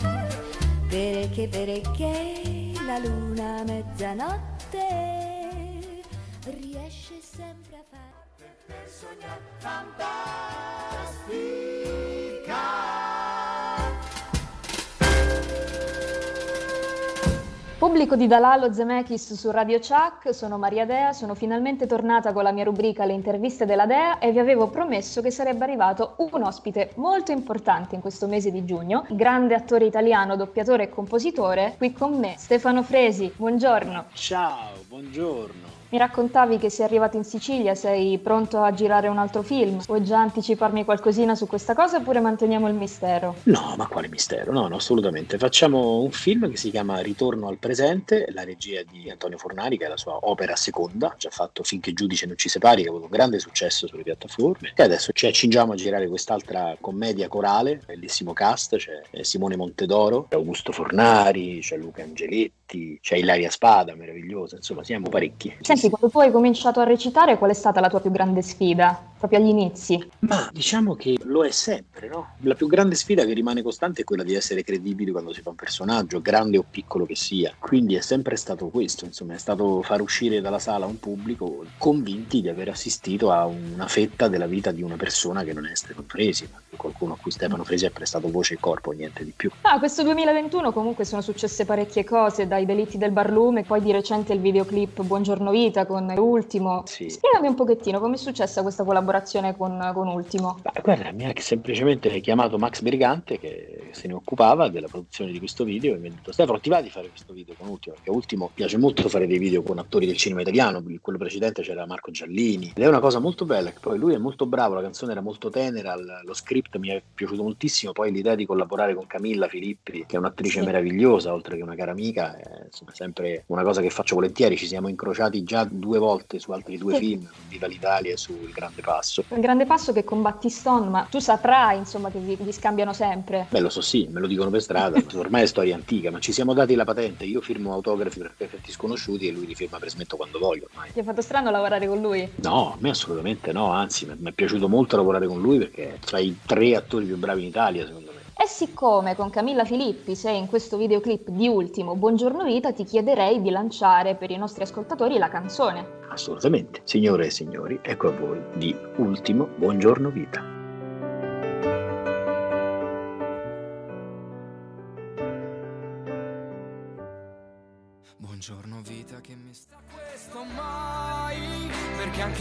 Perché, perché la luna a mezzanotte riesce sempre a fare... Pubblico di Dalalo Zemeckis su Radio Chuck, sono Maria Dea, sono finalmente tornata con la mia rubrica Le interviste della Dea e vi avevo promesso che sarebbe arrivato un ospite molto importante in questo mese di giugno, grande attore italiano, doppiatore e compositore, qui con me Stefano Fresi, buongiorno. Ciao, buongiorno. Mi raccontavi che sei arrivato in Sicilia, sei pronto a girare un altro film? Vuoi già anticiparmi qualcosina su questa cosa oppure manteniamo il mistero? No, ma quale mistero? No, no, assolutamente. Facciamo un film che si chiama Ritorno al presente, la regia di Antonio Fornari, che è la sua opera seconda, ha già fatto Finché giudice non ci separi, che ha avuto un grande successo sulle piattaforme. E adesso ci accingiamo a girare quest'altra commedia corale, bellissimo cast, c'è eh, Simone Montedoro, c'è Augusto Fornari, c'è Luca Angeletti, c'è Ilaria Spada, meravigliosa, insomma siamo parecchi. Senti, quando tu hai cominciato a recitare, qual è stata la tua più grande sfida? Proprio agli inizi? Ma diciamo che lo è sempre, no? La più grande sfida che rimane costante è quella di essere credibili quando si fa un personaggio, grande o piccolo che sia. Quindi è sempre stato questo, insomma, è stato far uscire dalla sala un pubblico convinti di aver assistito a una fetta della vita di una persona che non è Stefano Fresi, ma qualcuno a cui Stefano Fresi ha prestato voce e corpo, niente di più. Ah, questo 2021 comunque sono successe parecchie cose, dai delitti del barlume, poi di recente il videoclip Buongiorno Vita con Ultimo. Sì. Spiegami un pochettino come è successa questa collaborazione con, con Ultimo. Ma guarda, mi ha semplicemente chiamato Max Brigante che se ne occupava della produzione di questo video e mi ha detto Stefano ti va di fare questo video con Ultimo? Perché Ultimo piace molto fare dei video con attori del cinema italiano, quello precedente c'era Marco Giallini ed è una cosa molto bella che poi lui è molto bravo, la canzone era molto tenera, lo script mi è piaciuto moltissimo, poi l'idea di collaborare con Camilla Filippi che è un'attrice Sì. meravigliosa oltre che una cara amica, è insomma, sempre una cosa che faccio volentieri, ci siamo incrociati già due volte su altri due Sì. film, Viva l'Italia e su Il Grande Passo. Il grande passo che con Battiston, ma tu saprai insomma che vi, vi scambiano sempre. Beh, lo so, sì, me lo dicono per strada, ormai è storia antica, ma ci siamo dati la patente. Io firmo autografi per perfetti sconosciuti e lui li firma per smetto quando voglio ormai. Ti è fatto strano lavorare con lui? No, a me assolutamente no, anzi, mi mi è piaciuto molto lavorare con lui perché è tra i tre attori più bravi in Italia, secondo me. E siccome con Camilla Filippi sei in questo videoclip di Ultimo, Buongiorno Vita, ti chiederei di lanciare per i nostri ascoltatori la canzone. Assolutamente. Signore e signori, ecco a voi di Ultimo Buongiorno Vita.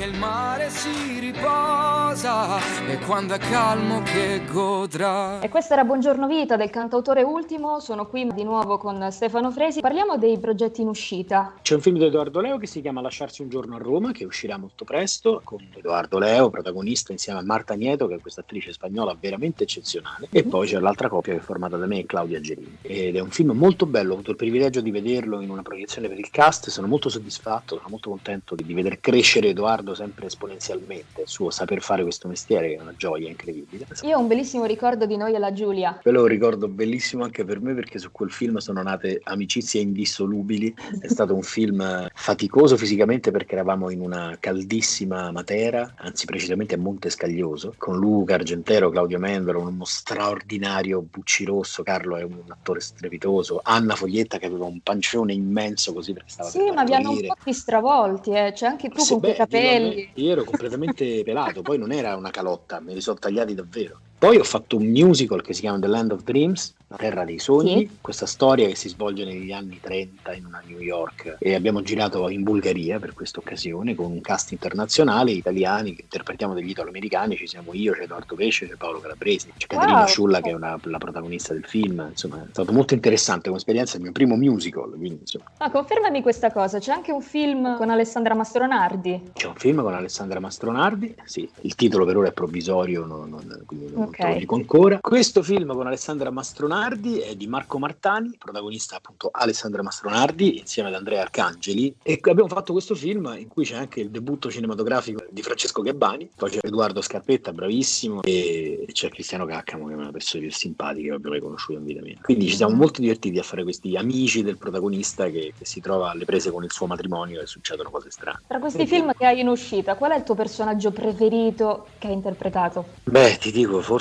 Anche il mare si riposa E quando è calmo che godrà E questa era Buongiorno Vita del cantautore Ultimo, sono qui di nuovo con Stefano Fresi. Parliamo dei progetti in uscita. C'è un film di Edoardo Leo che si chiama Lasciarsi un giorno a Roma, che uscirà molto presto, con Edoardo Leo, protagonista insieme a Marta Nieto, che è questa attrice spagnola veramente eccezionale, e poi c'è l'altra coppia che è formata da me e Claudia Gerini. Ed è un film molto bello, ho avuto il privilegio di vederlo in una proiezione per il cast, sono molto soddisfatto, sono molto contento di, di vedere crescere Edoardo Edoardo sempre esponenzialmente, il suo saper fare questo mestiere che è una gioia incredibile. Io ho un bellissimo ricordo di noi e la Giulia. Quello è un ricordo bellissimo anche per me perché su quel film sono nate amicizie indissolubili. È stato un film faticoso fisicamente perché eravamo in una caldissima Matera, anzi precisamente a Monte Scaglioso, con Luca Argentero, Claudio Mendolo, uno straordinario Bucci Rosso, Carlo è un attore strepitoso, Anna Foglietta che aveva un pancione immenso così perché stava Sì, ma vi hanno un po' stravolti, eh. C'è anche tu Sì, con quei beh, me, capelli. Io ero completamente pelato, poi non era una calotta, me li sono tagliati davvero. Poi ho fatto un musical che si chiama The Land of Dreams, la terra dei sogni, questa storia che si svolge negli anni 30 in una New York e abbiamo girato in Bulgaria per questa occasione con un cast internazionale, italiani che interpretiamo degli italo-americani, ci siamo io, c'è Edoardo Pesce, c'è Paolo Calabresi, c'è Caterina Wow. Sciulla che è una- la protagonista del film, insomma è stato molto interessante come esperienza, è il mio primo musical, quindi Ma confermami questa cosa, c'è anche un film con Alessandra Mastronardi. C'è un film con Alessandra Mastronardi, sì, il titolo per ora è provvisorio, non, non- quindi non Ok. te lo dico ancora. Questo film con Alessandra Mastronardi è di Marco Martani, protagonista appunto Alessandra Mastronardi insieme ad Andrea Arcangeli e abbiamo fatto questo film in cui c'è anche il debutto cinematografico di Francesco Gabbani, poi c'è Edoardo Scarpetta, bravissimo, e c'è Cristiano Caccamo che è una delle persone più simpatiche che abbiamo mai conosciuto in vita mia. Quindi ci siamo molto divertiti a fare questi amici del protagonista che, che si trova alle prese con il suo matrimonio e succedono cose strane. Tra questi film che hai in uscita, qual è il tuo personaggio preferito che hai interpretato? Beh, ti dico, forse,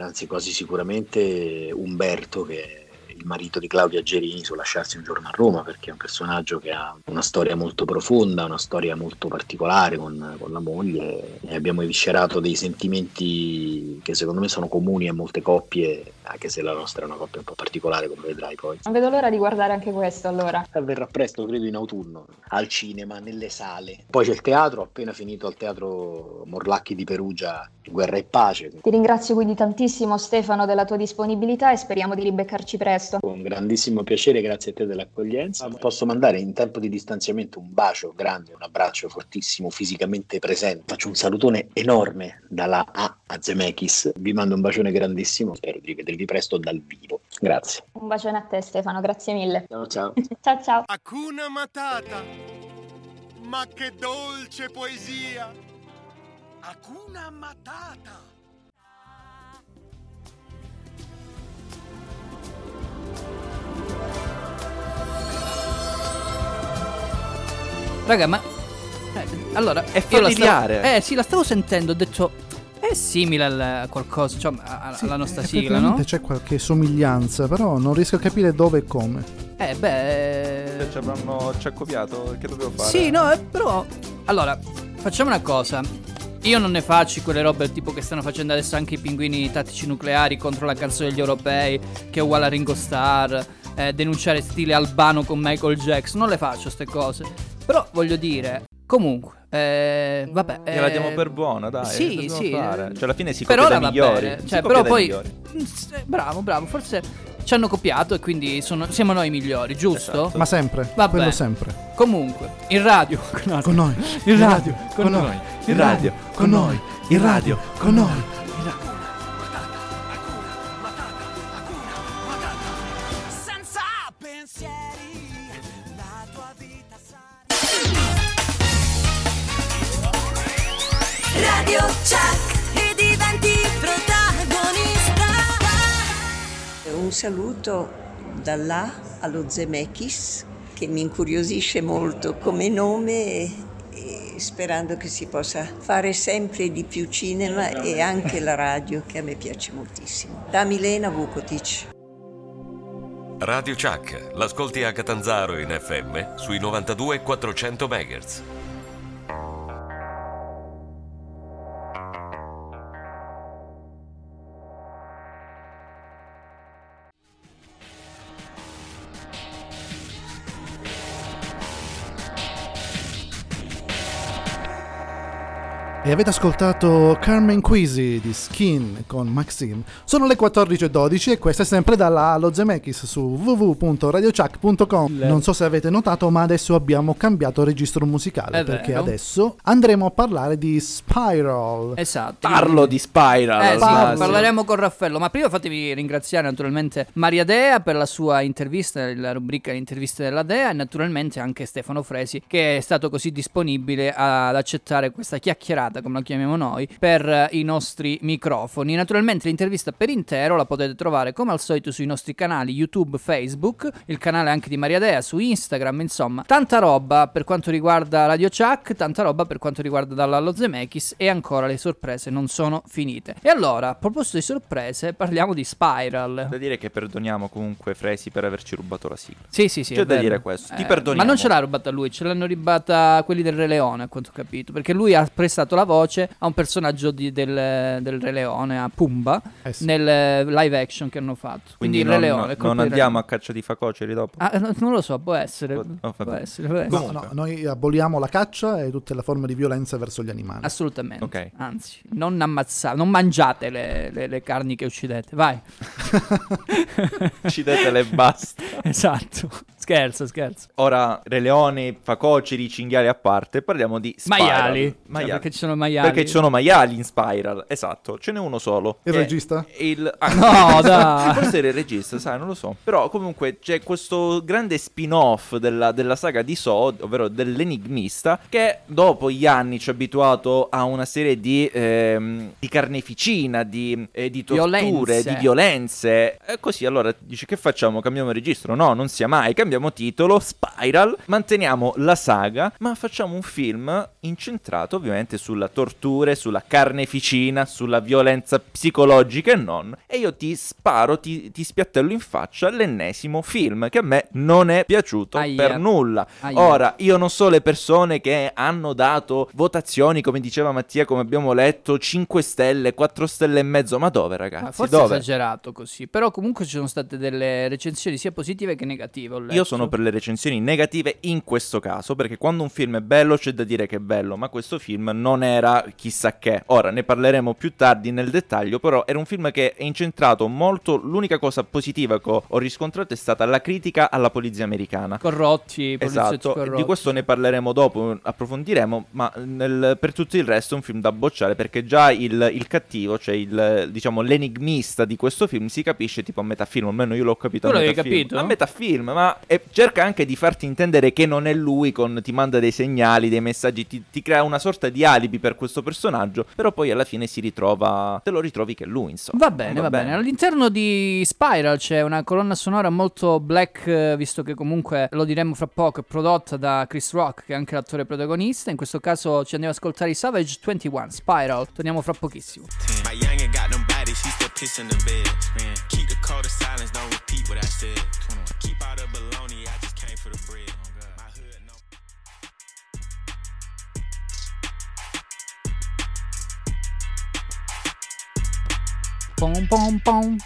anzi quasi sicuramente Umberto, che è il marito di Claudia Gerini su Lasciarsi un giorno a Roma, perché è un personaggio che ha una storia molto profonda, una storia molto particolare con, con la moglie e abbiamo eviscerato dei sentimenti che secondo me sono comuni a molte coppie, anche se la nostra è una coppia un po' particolare, come vedrai poi. Non vedo l'ora di guardare anche questo allora. Avverrà presto, credo in autunno, al cinema, nelle sale. Poi c'è il teatro, appena finito al teatro Morlacchi di Perugia, Guerra e Pace, Ti ringrazio quindi tantissimo Stefano della tua disponibilità e speriamo di ribeccarci presto. Con grandissimo piacere, grazie a te dell'accoglienza. Posso mandare in tempo di distanziamento un bacio grande, un abbraccio fortissimo, fisicamente presente. Faccio un salutone enorme dalla A a Zemeckis. Vi mando un bacione grandissimo. Spero di rivedervi presto dal vivo. Grazie. Un bacione a te Stefano, grazie mille. Ciao ciao. ciao ciao. Hakuna Matata. Ma che dolce poesia! Hakuna Matata. Raga, ma. eh, allora. È familiare. stavo- eh, sì, la stavo sentendo. Ho detto. È simile a qualcosa, cioè a- alla nostra sigla, no? C'è qualche somiglianza, però non riesco a capire dove e come. Eh, beh. Cioè, ci avranno- ci ha copiato, che dobbiamo fare? Sì, no, eh, però. Allora, facciamo una cosa. Io non ne faccio quelle robe tipo che stanno facendo adesso anche i pinguini tattici nucleari contro la canzone degli europei, che è uguale a Ringo Starr, eh, denunciare stile albano con Michael Jackson. Non le faccio ste cose. Però voglio dire, comunque, eh, vabbè. Eh, diamo per buona, dai. Sì, sì. fare? Cioè, alla fine si copia dai migliori. Cioè, però poi. migliori. Mm, s- Bravo, bravo. Forse ci hanno copiato e quindi sono- siamo noi i migliori, giusto? Esatto. Ma sempre, Vabbè. quello sempre. Comunque, in radio. Con noi. In radio. Con noi. In radio. Con noi. In radio. Con noi. Un saluto dall'A allo Zemeckis che mi incuriosisce molto come nome e, e sperando che si possa fare sempre di più cinema e anche la radio che a me piace moltissimo. Da Milena Vukotic. Radio Chuck, l'ascolti a Catanzaro in FM sui 92 400 MHz. E avete ascoltato Carmen Quisi di Skin con Maxine. Sono le 14.12 e questa è sempre dalla Allo Zemeckis su www.radiochuck.com. Non so se avete notato, ma adesso abbiamo cambiato registro musicale È perché vero. adesso andremo a parlare di Spiral. Esatto. Parlo di Spiral. Eh sì, ormai. parleremo con Raffaello, ma prima fatemi ringraziare naturalmente Maria Dea per la sua intervista, la rubrica interviste della Dea e naturalmente anche Stefano Fresi che è stato così disponibile ad accettare questa chiacchierata, come la chiamiamo noi, per eh, i nostri microfoni. Naturalmente l'intervista per intero la potete trovare come al solito sui nostri canali YouTube, Facebook, il canale anche di Maria Dea su Instagram, insomma, tanta roba per quanto riguarda Radio Chuck, tanta roba per quanto riguarda Dallallo Zemeckis e ancora le sorprese non sono finite. E allora, a proposito di sorprese, parliamo di Spiral. Da dire che perdoniamo comunque Fresi per averci rubato la sigla. Sì, sì, sì. C'è da vero. dire questo. Ti Eh, perdoniamo. Ma non ce l'ha rubata lui, ce l'hanno rubata quelli del Re Leone, a quanto ho capito. Perché lui ha prestato la voce a un personaggio di- del, del Re Leone, a Pumba, Eh sì. nel live action che hanno fatto. Quindi, Quindi il non, Re Leone. colpa non andiamo a caccia di facoceri dopo. Ah, no, non lo so, può essere. Oh, può essere, può essere. No, no, noi aboliamo la caccia e tutte le forme di violenza verso gli animali. Assolutamente. Ok. Anzi, non ammazzate, non mangiate le, le- le carni che uccidete. Vai. Uccidetele e basta. esatto. Scherzo, scherzo. Ora, Re Leone, facoceri, cinghiali a parte, parliamo di Spiral. Maiali. Cioè, perché ci sono maiali. Perché ci sono maiali in Spiral, esatto, ce n'è uno solo. Il è regista? Il... ah, No, dai. Forse era il regista, sai, non lo so. Però comunque c'è questo grande spin-off della, della saga di Saw, ovvero dell'enigmista, che dopo gli anni ci ha abituato a una serie di, ehm, di carneficina, di, eh, di torture, Violenze. di violenze. E così allora dice che facciamo? Cambiamo registro? No, non sia mai. Cambiamo titolo, Spiral, manteniamo la saga, ma facciamo un film incentrato ovviamente sulla torture, sulla carneficina, sulla violenza psicologica e non. E io ti sparo, ti, ti spiattello in faccia l'ennesimo film che a me non è piaciuto Aia. per nulla. Aia. Ora, io non so le persone che hanno dato votazioni, come diceva Mattia, come abbiamo letto, 5 stelle, 4 stelle e mezzo, ma dove ragazzi? Ma forse è dove? esagerato così. Però comunque ci sono state delle recensioni sia positive che negative. Io sono per le recensioni negative in questo caso, perché quando un film è bello c'è da dire che è bello, ma questo film non era chissà che. Ora ne parleremo più tardi nel dettaglio, però era un film che è incentrato molto, l'unica cosa positiva che ho, riscontrato è stata la critica alla polizia americana. Corrotti, Esatto, corrotti. di questo ne parleremo dopo, approfondiremo, ma nel- per tutto il resto è un film da bocciare perché già il, il cattivo, cioè il, diciamo, l'enigmista di questo film si capisce tipo a metà film, almeno io l'ho capito Tu a l'avevi metà film. capito? A metà film, ma e cerca anche di farti intendere che non è lui, con, ti manda dei segnali, dei messaggi, ti, ti crea una sorta di alibi per questo personaggio, però poi alla fine si ritrova, te lo ritrovi che è lui, insomma. Va bene, va, bene. All'interno di Spiral c'è una colonna sonora molto black, visto che comunque lo diremo fra poco, è prodotta da Chris Rock, che è anche l'attore protagonista. In questo caso ci andiamo ad ascoltare i Savage 21, Spiral. Torniamo fra pochissimo. My youngin' got them bodies, she still piss in the bed. Keep the code of silence, don't repeat what I said. Boom, boom, boom.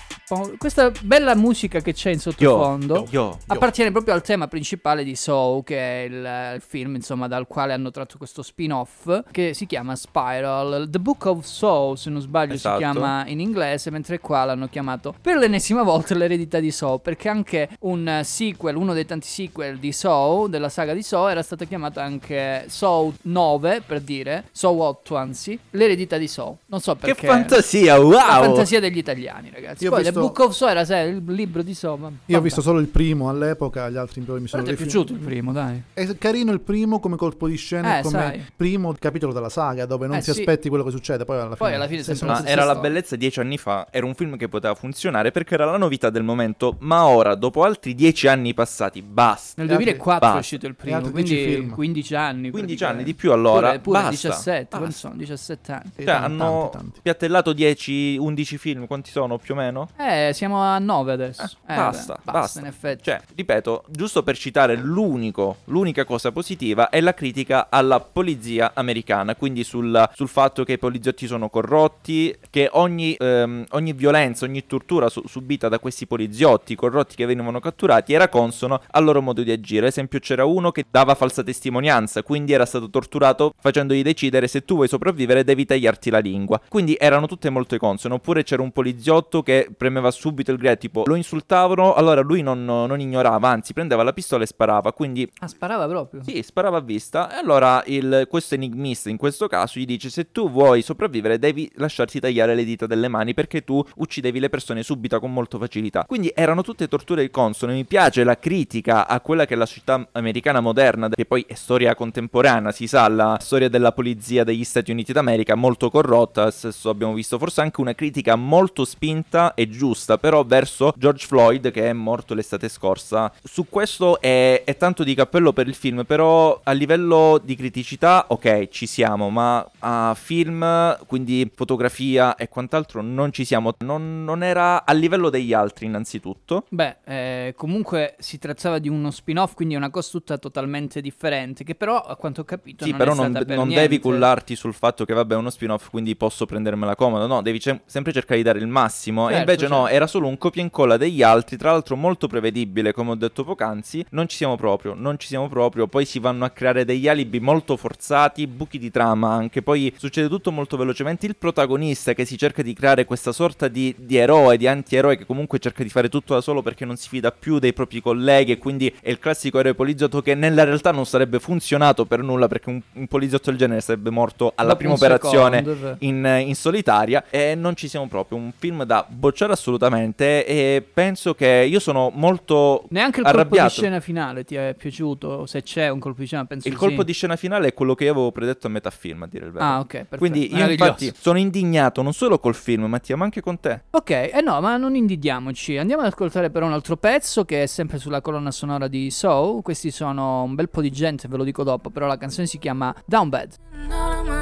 Questa bella musica che c'è in sottofondo Yo, yo, yo. appartiene proprio al tema principale di Saw, che è il, il film insomma dal quale hanno tratto questo spin-off che si chiama Spiral. The Book of Saw, se non sbaglio, Esatto. si chiama in inglese, mentre qua l'hanno chiamato per l'ennesima volta l'eredità di Saw, perché anche un sequel, uno dei tanti sequel di Saw, della saga di Saw, era stato chiamato anche Saw 9, per dire, Saw 8 anzi, l'eredità di Saw. Non so Che perché. fantasia, wow! La fantasia degli italiani, ragazzi. Io ho Poi visto- Book of Saw era sai, il libro di Saw. ma- Io ho vabbè. visto solo il primo all'epoca, gli altri poi mi sono Però ti è piaciuto il primo, dai. È carino il primo come colpo di scena, Eh, come sai. primo capitolo della saga, dove non Eh, ti sì. aspetti quello che succede. Poi alla Poi fine, alla fine se sembra era la bellezza dieci anni fa, era un film che poteva funzionare perché era la novità del momento, ma ora, dopo altri dieci anni passati, basta. Nel E altri- 2004 basta. è uscito il primo, quindi 10 film. 15 anni. 15 praticamente. anni di più allora, Pure, pure basta, 17, quanti basta. sono? 17 anni. Cioè, tanti, hanno tanti. piattellato 10, 11 film, quanti sono più o meno? Eh, siamo a 9 adesso. Eh, basta, beh, basta. in effetti. Cioè, ripeto, giusto per citare l'unico, l'unica cosa positiva è la critica alla polizia americana, quindi sul, sul fatto che i poliziotti sono corrotti, che ogni, ehm, ogni violenza, ogni tortura su- subita da questi poliziotti corrotti che venivano catturati era consono al loro modo di agire. Ad esempio c'era uno che dava falsa testimonianza, quindi era stato torturato facendogli decidere se tu vuoi sopravvivere devi tagliarti la lingua. Quindi erano tutte molto consone. Oppure c'era un poliziotto che premeva subito il grado, tipo lo insultavano, allora lui non, non ignorava, anzi prendeva la pistola e sparava. Quindi Ah, sparava proprio. sì, sparava a vista. E allora il- questo enigmista in questo caso gli dice: Se tu vuoi sopravvivere, devi lasciarti tagliare le dita delle mani perché tu uccidevi le persone subito con molta facilità. Quindi erano tutte torture consone. Mi piace la critica a quella che è la società americana moderna, che poi è storia contemporanea, si sa, la storia della polizia degli Stati Uniti d'America, molto corrotta. Stesso abbiamo visto forse anche una critica molto spinta e giusta, però verso George Floyd che è morto l'estate scorsa. Su questo è, è tanto di cappello per il film, però a livello di criticità, ok, ci siamo, ma a film, quindi fotografia e quant'altro, non ci siamo. Non, non era a livello degli altri, innanzitutto. Beh, eh, comunque si trattava di uno spin-off, quindi è una cosa tutta totalmente differente, che però a quanto ho capito Sì, non però è non, per non devi cullarti sul fatto che vabbè è uno spin-off, quindi posso prendermela comodo. No, devi ce- sempre cercare di dare il massimo. e Certo, invece no, era solo un copia e incolla degli altri, tra l'altro molto prevedibile, come ho detto poc'anzi. Non ci siamo proprio, non ci siamo proprio. Poi si vanno a creare degli alibi molto forzati, buchi di trama anche. Poi succede tutto molto velocemente. Il protagonista che si cerca di creare questa sorta di, di eroe, di antieroe, che comunque cerca di fare tutto da solo perché non si fida più dei propri colleghi. E quindi è il classico eroe poliziotto che nella realtà non sarebbe funzionato per nulla perché un, un poliziotto del genere sarebbe morto alla Dopo prima operazione secondo, è vero. in, in solitaria e non ci siamo proprio. Un film da bocciare assolutamente e penso che io sono molto Neanche il colpo arrabbiato. di scena finale ti è piaciuto? Se c'è un colpo di scena, penso Il colpo sì. di scena finale è quello che io avevo predetto a metà film, a dire il vero. Ah, ok, perfetto. Quindi io infatti sono indignato non solo col film, Mattia, ma anche con te. Ok, eh no, ma non invidiamoci. Andiamo ad ascoltare però un altro pezzo che è sempre sulla colonna sonora di Soul. Questi sono un bel po' di gente, ve lo dico dopo, però la canzone si chiama Down Bad.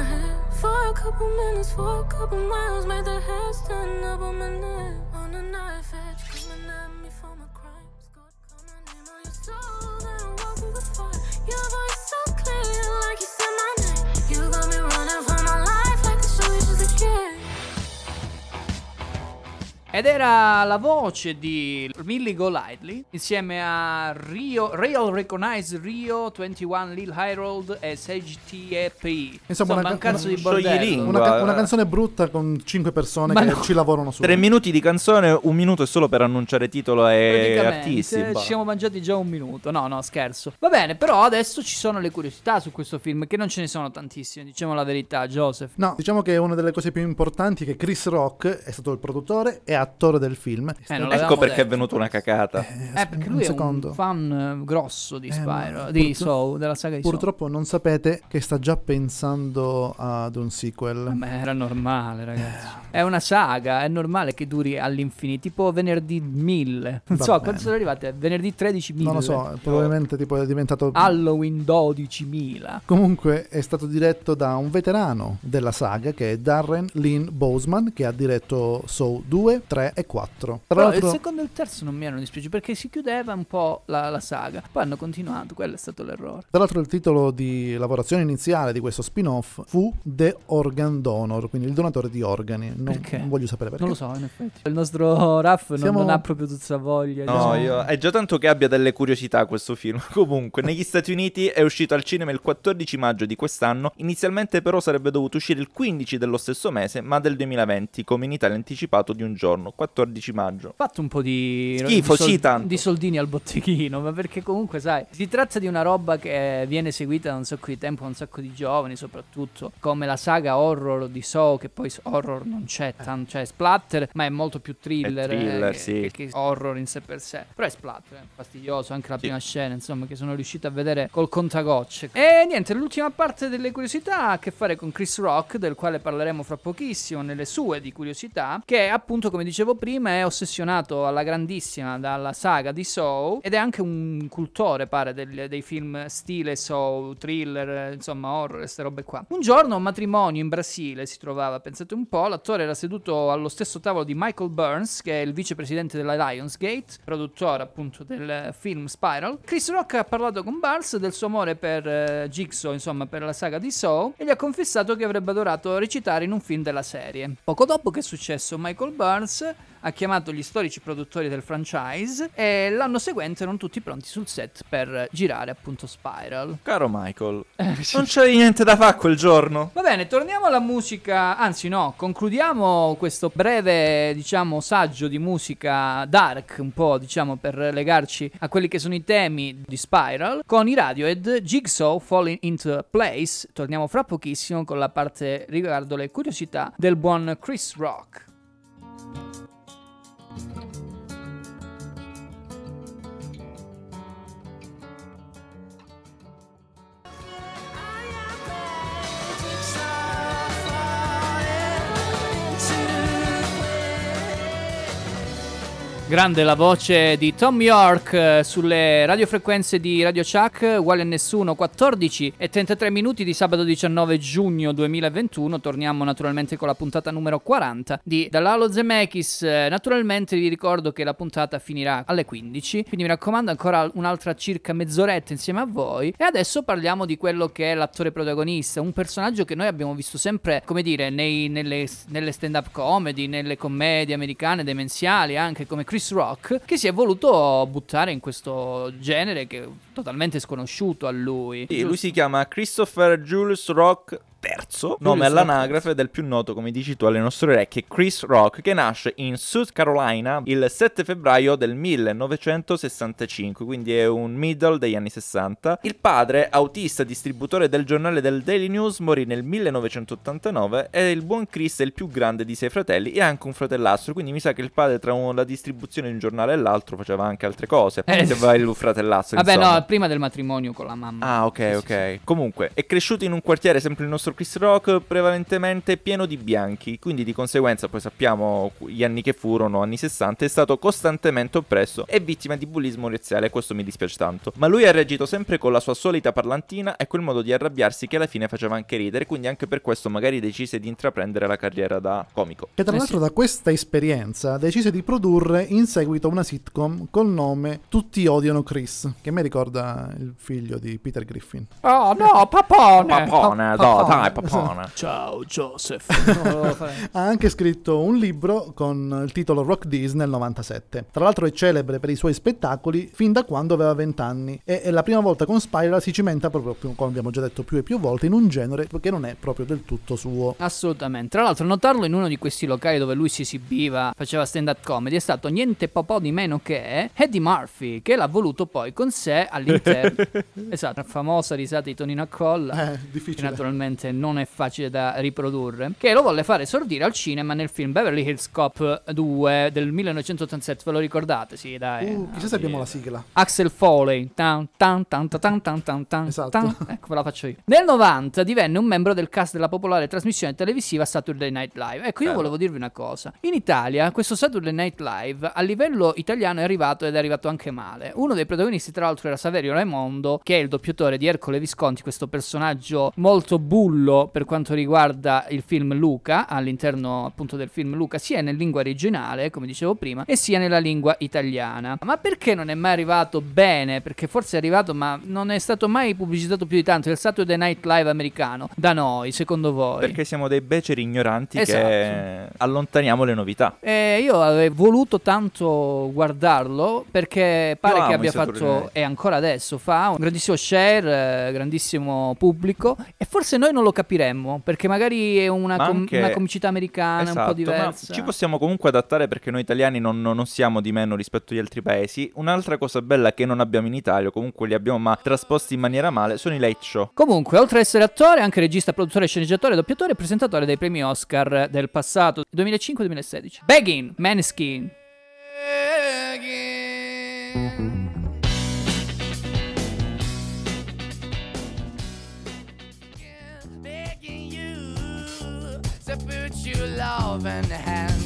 head for a couple minutes, for a couple miles, made the hair stand up on my neck. On a knife edge, Ed era la voce di Millie Golightly insieme a Rio, Real Recognize Rio, 21 Lil Harold e Sage TEP. Insomma, una, un cazzo di bordello. una, ca- una canzone brutta con 5 persone Ma che no. ci lavorano su. Tre minuti di canzone, un minuto è solo per annunciare titolo e artisti. Ci siamo mangiati già un minuto. No, no, scherzo. Va bene, però adesso ci sono le curiosità su questo film, che non ce ne sono tantissime, diciamo la verità, Joseph. No, diciamo che una delle cose più importanti è che Chris Rock è stato il produttore e attore del film. È non Ecco perché è detto. venuta una cacata. Eh, perché un lui è secondo. un fan eh, grosso di Eh, Spyro, ma di purtro- Soul, della saga di Soul. Purtroppo non sapete che sta già pensando ad un sequel. Ma era normale, ragazzi. È una saga, è normale che duri all'infinito. Tipo venerdì 1000. Non Va so, bene. quando sono arrivate? Venerdì 13.000. Non lo so, probabilmente tipo è diventato... Halloween 12.000. Comunque è stato diretto da un veterano della saga che è Darren Lynn Boseman che ha diretto Saw 2, 3 e 4. Tra Però l'altro il secondo e il terzo non mi erano dispiaciuti perché si chiudeva un po' la, la saga. Poi hanno continuato, quello è stato l'errore. Tra l'altro il titolo di lavorazione iniziale di questo spin-off fu The Organ Donor, quindi il donatore di organi. Non, Perché? non voglio sapere perché. Non lo so, in effetti. Il nostro Raff non, Siamo- non ha proprio tutta voglia. No, diciamo. io, è già tanto che abbia delle curiosità questo film. Comunque, negli Stati Uniti è uscito al cinema il 14 maggio di quest'anno. Inizialmente, però, sarebbe dovuto uscire il 15 dello stesso mese, ma del 2020, come in Italia anticipato di un giorno, 14 maggio. fatto un po' di, Schifo, di, sì, tanto. di soldini al botteghino, ma perché comunque sai, si tratta di una roba che viene seguita da un sacco di tempo, da un sacco di giovani soprattutto, come la saga horror di Saw, che poi horror non c'è, tanto, cioè è splatter, ma è molto più thriller, È thriller, eh, che, sì. che- che horror in sé per sé, però è splatter, è fastidioso, anche la prima scena, insomma, che sono riuscito a vedere col contagocce. E niente, l'ultima parte delle curiosità ha a che fare con Chris Rock, del quale parleremo fra pochissimo nelle sue di curiosità, che appunto come dicevo prima, è ossessionato alla grandissima dalla saga di Saw ed è anche un cultore, pare, del- dei film stile Saw, thriller, insomma, horror, queste robe qua. Un giorno un matrimonio in Brasile si trovava, pensate un po', l'attore era seduto allo stesso tavolo di Michael Burns, che è il vicepresidente della Lionsgate, produttore appunto del film Spiral. Chris Rock ha parlato con Burns del suo amore per eh, Jigsaw, insomma, per la saga di Saw, e gli ha confessato che avrebbe adorato recitare in un film della serie. Poco dopo che è successo, Michael Burns ha chiamato gli storici produttori del franchise e l'anno seguente erano tutti pronti sul set per girare appunto Spiral. Caro Michael, non c'avevi niente da fare quel giorno. Va bene, torniamo alla musica, anzi no, concludiamo questo breve, diciamo, saggio di musica dark, un po', diciamo, per legarci a quelli che sono i temi di Spiral, con i Radiohead, Jigsaw, Falling Into Place. Torniamo fra pochissimo con la parte riguardo le curiosità del buon Chris Rock. Grande la voce di Tom York eh, sulle radiofrequenze di Radio Chuck, uguale a nessuno, 14 e 33 minuti di sabato 19 giugno 2021. Torniamo naturalmente con la puntata numero 40 di Dall'Alo Zemeckis. Eh, Naturalmente vi ricordo che la puntata finirà alle 15, quindi mi raccomando ancora un'altra circa mezz'oretta insieme a voi. E adesso parliamo di quello che è l'attore protagonista, un personaggio che noi abbiamo visto sempre, come dire, nei- nelle, nelle stand-up comedy, nelle commedie americane demenziali, anche come Chris Rock, che si è voluto buttare in questo genere che è totalmente sconosciuto a lui. Sì, lui si chiama Christopher Julius Rock terzo, nome Julius all'anagrafe del più noto, come dici tu, alle nostre orecchie, Chris Rock, che nasce in South Carolina il 7 febbraio del 1965, quindi è un middle degli anni 60. Il padre, autista distributore del giornale del Daily News, morì nel 1989 e il buon Chris è il più grande di sei fratelli e anche un fratellastro, quindi mi sa che il padre tra la distribuzione di un giornale e l'altro faceva anche altre cose. Eh, Che va il fratellastro, Vabbè, insomma. no, prima del matrimonio con la mamma. Ah, ok, ok. Comunque, è cresciuto in un quartiere, sempre il nostro Chris Rock, prevalentemente pieno di bianchi. Quindi, di conseguenza, poi sappiamo gli anni che furono, anni 60, è stato costantemente oppresso e vittima di bullismo razziale. E questo mi dispiace tanto. Ma lui ha reagito sempre con la sua solita parlantina e quel modo di arrabbiarsi che alla fine faceva anche ridere. Quindi, anche per questo, magari decise di intraprendere la carriera da comico. Che tra l'altro da questa esperienza decise di produrre in seguito una sitcom col nome Tutti odiano Chris, che mi ricorda il figlio di Peter Griffin. Oh no, papone! Papone, no, dai, papone. Ciao Joseph. ha anche scritto un libro con il titolo Rock This nel 97. Tra l'altro è celebre per i suoi spettacoli fin da quando aveva 20 anni e è la prima volta con Spiral si cimenta proprio, come abbiamo già detto più e più volte, in un genere che non è proprio del tutto suo. Assolutamente. Tra l'altro, notarlo in uno di questi locali dove lui si esibiva, faceva stand-up comedy, è stato niente po' di meno che Eddie Murphy, che l'ha voluto poi con sé all'interno. esatto, la famosa risata di Tonino Accolla. Eh, Che difficile. Non è facile da riprodurre. Che lo volle fare esordire al cinema nel film Beverly Hills Cop 2 del 1987. Ve lo ricordate? Sì, dai. Uh, chissà se abbiamo la sigla. Axel Foley. Tan, tan, tan, tan, tan, tan, tan, tan, Esatto. tan. Ecco, ve la faccio io. Nel 90 divenne un membro del cast della popolare trasmissione televisiva Saturday Night Live. Ecco, io Bello. volevo dirvi una cosa. In Italia, questo Saturday Night Live a livello italiano è arrivato ed è arrivato anche male. Uno dei protagonisti, tra l'altro, era Saverio Raimondo, che è il doppiatore di Ercole Visconti, questo personaggio molto bullo per quanto riguarda il film Luca, all'interno appunto del film Luca, sia in lingua originale, come dicevo prima, e sia nella lingua italiana. Ma perché non è mai arrivato bene? Perché forse è arrivato, ma non è stato mai pubblicizzato più di tanto il Saturday Night Live americano da noi, secondo voi? Perché siamo dei beceri ignoranti che Esatto. allontaniamo le novità. Eh, io avrei voluto tanto guardarlo perché pare che abbia fatto, e ancora adesso fa, un grandissimo share, eh, grandissimo pubblico e forse noi non lo capiremmo perché magari è una, Ma com- anche- una comicità americana un po' Esatto, ma diversa. ci possiamo comunque adattare perché noi italiani non, non siamo di meno rispetto agli altri paesi. Un'altra cosa bella che non abbiamo in Italia, o comunque li abbiamo ma trasposti in maniera male, sono i late show. Comunque, oltre ad essere attore, è anche regista, produttore, sceneggiatore, doppiatore e presentatore dei premi Oscar del passato 2005-2016. Begging, Maneskin. to love in hand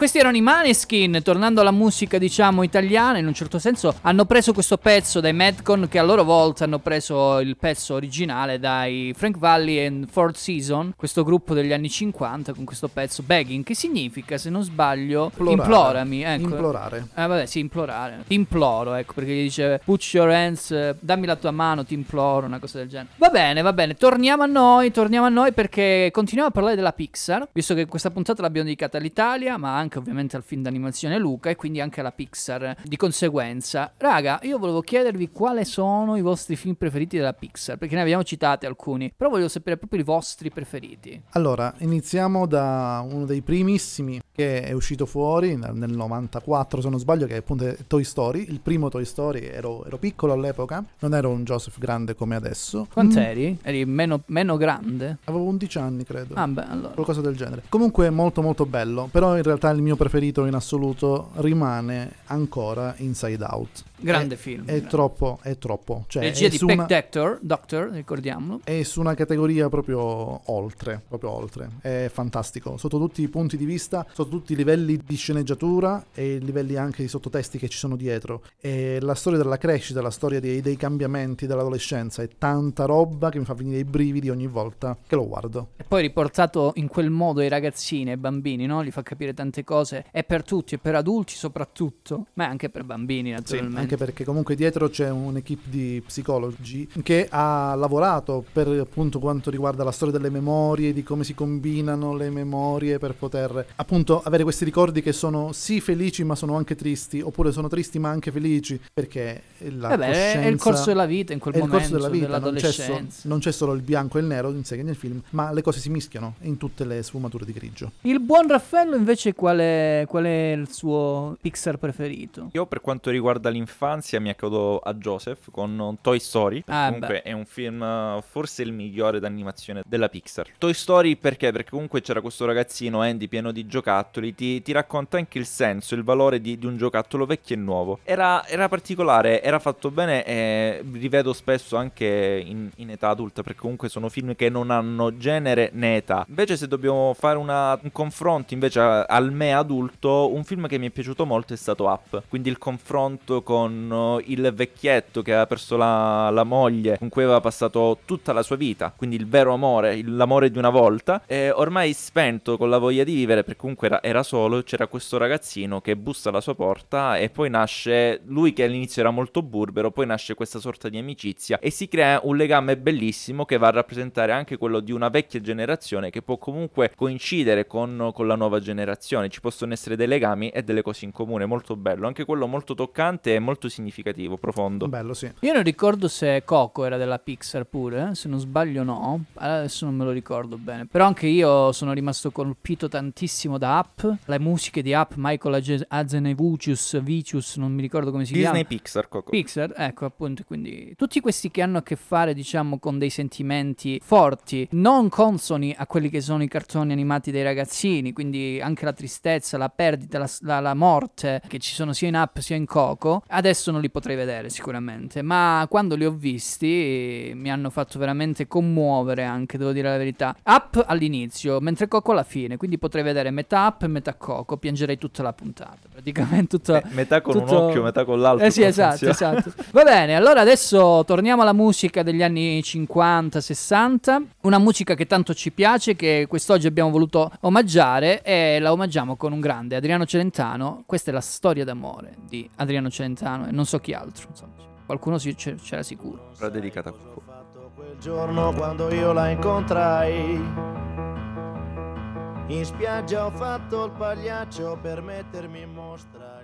Questi erano i Maneskin, tornando alla musica diciamo italiana, in un certo senso hanno preso questo pezzo dai Madcon che a loro volta hanno preso il pezzo originale dai Frank Valley and Fourth Season, questo gruppo degli anni 50 con questo pezzo Begging, che significa se non sbaglio Implorare. implorami, ecco. Implorare. Eh vabbè, sì, implorare. Ti imploro, ecco, perché gli dice put your hands, eh, dammi la tua mano, ti imploro, una cosa del genere. Va bene, va bene, torniamo a noi, torniamo a noi perché continuiamo a parlare della Pixar, visto che questa puntata l'abbiamo dedicata all'Italia, ma anche ovviamente al film d'animazione Luca e quindi anche alla Pixar di conseguenza. Raga, io volevo chiedervi quali sono i vostri film preferiti della Pixar, perché ne abbiamo citate alcuni, però volevo sapere proprio i vostri preferiti. Allora, iniziamo da uno dei primissimi che è uscito fuori nel nel 94, se non sbaglio, che è appunto Toy Story. Il primo Toy Story, ero, ero piccolo all'epoca, non ero un Joseph grande come adesso. Quant'eri? Eri meno, meno grande? Avevo 11 anni, credo. Ah, beh, allora. Qualcosa del genere. Comunque molto molto bello, però in realtà il mio preferito in assoluto rimane ancora Inside Out. Grande È- film, È grande. troppo, è troppo. Cioè, Regia è di su Peck una- Doctor, Doctor, ricordiamolo. è su una categoria proprio oltre, proprio oltre. È fantastico, sotto tutti i punti di vista, sotto tutti i livelli di sceneggiatura e i livelli anche di sottotesti che ci sono dietro. E la storia della crescita, la storia dei, dei cambiamenti dell'adolescenza è tanta roba che mi fa venire i brividi ogni volta che lo guardo. E poi riportato in quel modo ai ragazzini, ai bambini, no? Li fa capire tante cose. È per tutti, è per adulti soprattutto, ma è anche per bambini Sì, naturalmente. Anche perché comunque dietro c'è un'equipe di psicologi che ha lavorato per appunto quanto riguarda la storia delle memorie, di come si combinano le memorie per poter appunto avere questi ricordi che sono sì felici ma sono anche tristi, oppure sono tristi ma anche felici, perché la Eh beh, è- il corso della vita in quel è il momento, corso della vita, non c'è, so- non c'è solo il bianco e il nero in sé che nel film, ma le cose si mischiano in tutte le sfumature di grigio. Il buon Raffaello invece qual è, qual è il suo Pixar preferito? Io per quanto riguarda l'infanzia mi accodo a Joseph con Toy Story. Ah, comunque beh. è un film forse il migliore d'animazione della Pixar. Toy Story perché? Perché comunque c'era questo ragazzino Andy pieno di giocattoli, ti, ti racconta anche il senso, il valore di, di un giocattolo vecchio e nuovo. Era, era particolare, era fatto bene e rivedo spesso anche in, in età adulta perché comunque sono film che non hanno genere né età. Invece se dobbiamo fare una- un confronto invece al me adulto, un film che mi è piaciuto molto è stato Up. Quindi il confronto con eh, il vecchietto che aveva perso la, la moglie, con cui aveva passato tutta la sua vita. Quindi il vero amore, l'amore di una volta. E ormai spento con la voglia di vivere, perché comunque era, era solo, c'era questo ragazzino che bussa alla sua porta e poi nasce lui che all'inizio era molto burbero, poi nasce questa sorta di amicizia e si crea un legame bellissimo che va a rappresentare anche quello di una vecchia generazione che può comunque coincidere con, con la nuova generazione. Ci possono essere dei legami e delle cose in comune, molto bello. Anche quello molto toccante e molto significativo, profondo. Bello, sì. Io non ricordo se Coco era della Pixar pure, eh, se non sbaglio no, adesso non me lo ricordo bene. Però anche io sono rimasto colpito tantissimo da Up, le musiche di Up, Michael Azenevicius, Vicius, non mi ricordo come si Disney chiama. Pixar, Coco. Pixar, ecco appunto, quindi tutti questi che hanno a che fare diciamo con dei sentimenti forti, non consoni a quelli che sono i cartoni animati dei ragazzini, quindi anche la tristezza, la perdita, la, la- la morte che ci sono sia in Up sia in Coco, adesso non li potrei vedere sicuramente, ma quando li ho visti mi hanno fatto veramente commuovere anche, devo dire la verità. Up all'inizio, mentre Coco alla fine, quindi potrei vedere metà Up e metà Coco, piangerei tutta la puntata, praticamente tutta... metà con un tutto- occhio, metà con l'altro. Eh sì, esatto, esatto. Va bene, allora adesso torniamo alla musica degli anni 50-60, una musica che tanto ci piace, che quest'oggi abbiamo voluto omaggiare e la omaggiamo con un grande Adriano Celentano. Questa è la storia d'amore di Adriano Celentano e non so chi altro, insomma. Qualcuno si- c'era sicuro. Era dedicata a Coco. quel giorno quando io la incontrai. In spiaggia ho fatto il pagliaccio per mettermi in mostra.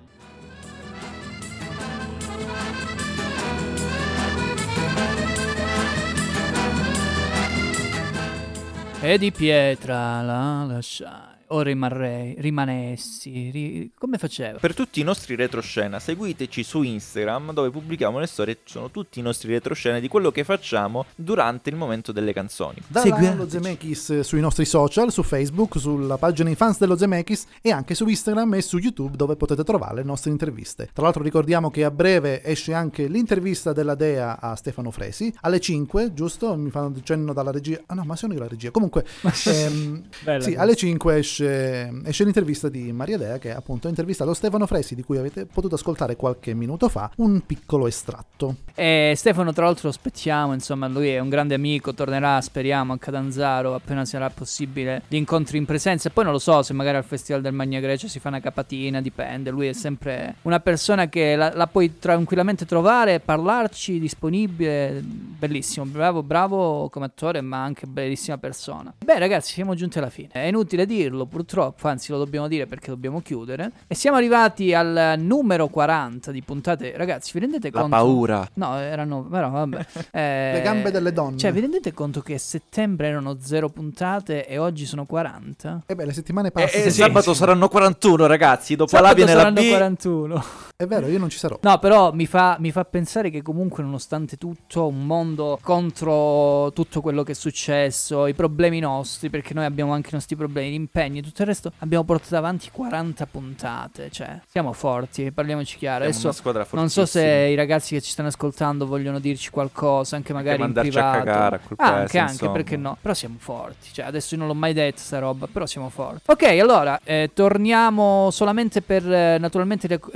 E di pietra la lasciai, o rimarrei, rimanessi, ri- come faceva? Per tutti i nostri retroscena, seguiteci su Instagram dove pubblichiamo le storie. Ci sono tutti i nostri retroscena di quello che facciamo durante il momento delle canzoni. Da lo Zemeckis sui nostri social, su Facebook, sulla pagina i fans dello Zemeckis e anche su Instagram e su YouTube dove potete trovare le nostre interviste. Tra l'altro ricordiamo che a breve esce anche l'intervista della Dea a Stefano Fresi alle 5, giusto? Mi fanno cenno dalla regia. Ah no, ma sono io la regia. Comunque, ehm, Bella sì, alle 5 esce esce, esce l'intervista di Maria Dea che appunto ha intervistato Stefano Fresi di cui avete potuto ascoltare qualche minuto fa un piccolo estratto. E Stefano, tra l'altro, aspettiamo. Insomma, lui è un grande amico. Tornerà, speriamo, a Catanzaro appena sarà possibile gli incontri in presenza. E poi non lo so se magari al Festival del Magna Grecia si fa una capatina, dipende. Lui è sempre una persona che la, la puoi tranquillamente trovare, parlarci, disponibile. Bellissimo, bravo, bravo come attore, ma anche bellissima persona. Beh, ragazzi, siamo giunti alla fine. È inutile dirlo, purtroppo, anzi, lo dobbiamo dire perché dobbiamo chiudere. E siamo arrivati al numero 40 di puntate. Ragazzi, vi rendete La conto? paura. No, erano. Però vabbè. Eh, Le gambe delle donne. Cioè, vi rendete conto che a settembre erano 0 puntate e oggi sono 40? E beh, le settimane E, passano. e sabato saranno 41, ragazzi. Dopo Sabato là viene la saranno B. 41. È vero, io non ci sarò. No, però mi fa, mi fa pensare che comunque, nonostante tutto, un mondo contro tutto quello che è successo, i problemi nostri, perché noi abbiamo anche i nostri problemi, gli impegni e tutto il resto, abbiamo portato avanti 40 puntate. Cioè, siamo forti, parliamoci chiaro. Siamo Adesso una squadra non so se fortissima. i ragazzi che ci stanno ascoltando vogliono dirci qualcosa, anche magari in mandarci a privato. cagare a quel anche, paese, anche, insomma. perché no? Però siamo forti. Cioè, adesso io non l'ho mai detto sta roba, però siamo forti. Ok, allora, eh, torniamo solamente per eh, naturalmente ric-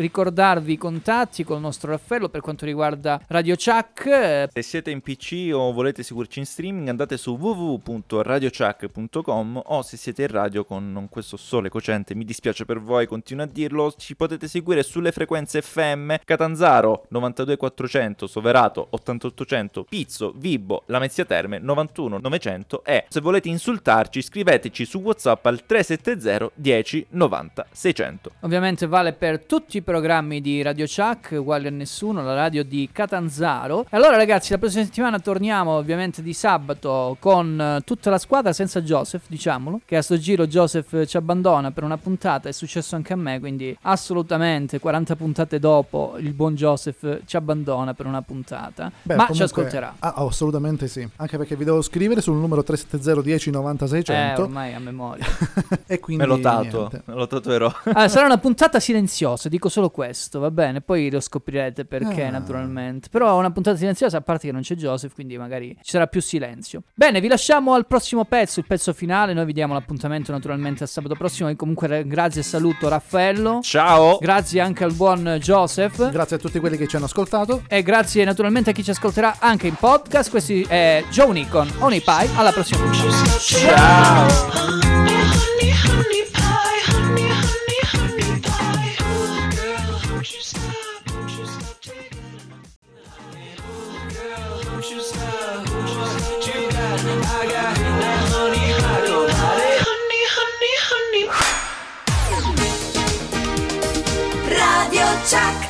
ricordarvi i contatti col nostro Raffaello per quanto riguarda Radio Chuck. Se siete in PC o volete seguirci in streaming andate su www.radiochuck.com o se siete in radio con questo sole cocente, mi dispiace per voi, continuo a dirlo, ci potete seguire sulle frequenze FM Catanzaro 92400, Soverato 8800, Pizzo, Vibo, Lamezia Terme 91 900 e se volete insultarci scriveteci su WhatsApp al 370 10 90 600. Ovviamente vale per tutti i programmi di Radio Chuck, uguali a nessuno, la radio di Catanzaro. E allora ragazzi, la prossima settimana torniamo ovviamente di sabato con eh, tutta la squadra senza Joseph, diciamolo, che a sto giro Joseph ci abbandona per una puntata, è successo anche a me, quindi assolutamente 40 puntate dopo il buon Joseph ci abbandona per una puntata, Beh, ma ci comunque- ascolterà. Ah, oh, assolutamente sì. Anche perché vi devo scrivere sul numero 370 10 90 Eh, 600 ormai a memoria. e quindi Me lo me lo tatuerò. Ah, sarà una puntata silenziosa, dico solo questo, va bene? Poi lo scoprirete perché, Ah. naturalmente. Però una puntata silenziosa, a parte che non c'è Joseph, quindi magari ci sarà più silenzio. Bene, vi lasciamo al prossimo pezzo, il pezzo finale. Noi vi diamo l'appuntamento naturalmente a sabato prossimo. E comunque grazie e saluto Raffaello. Ciao! Grazie anche al buon Joseph. Grazie a tutti quelli che ci hanno ascoltato. E grazie naturalmente a chi ci ascolterà anche in podcast. Questi è Joe Nikon, Onipie. Alla prossima puntata. Ciao! Chuck.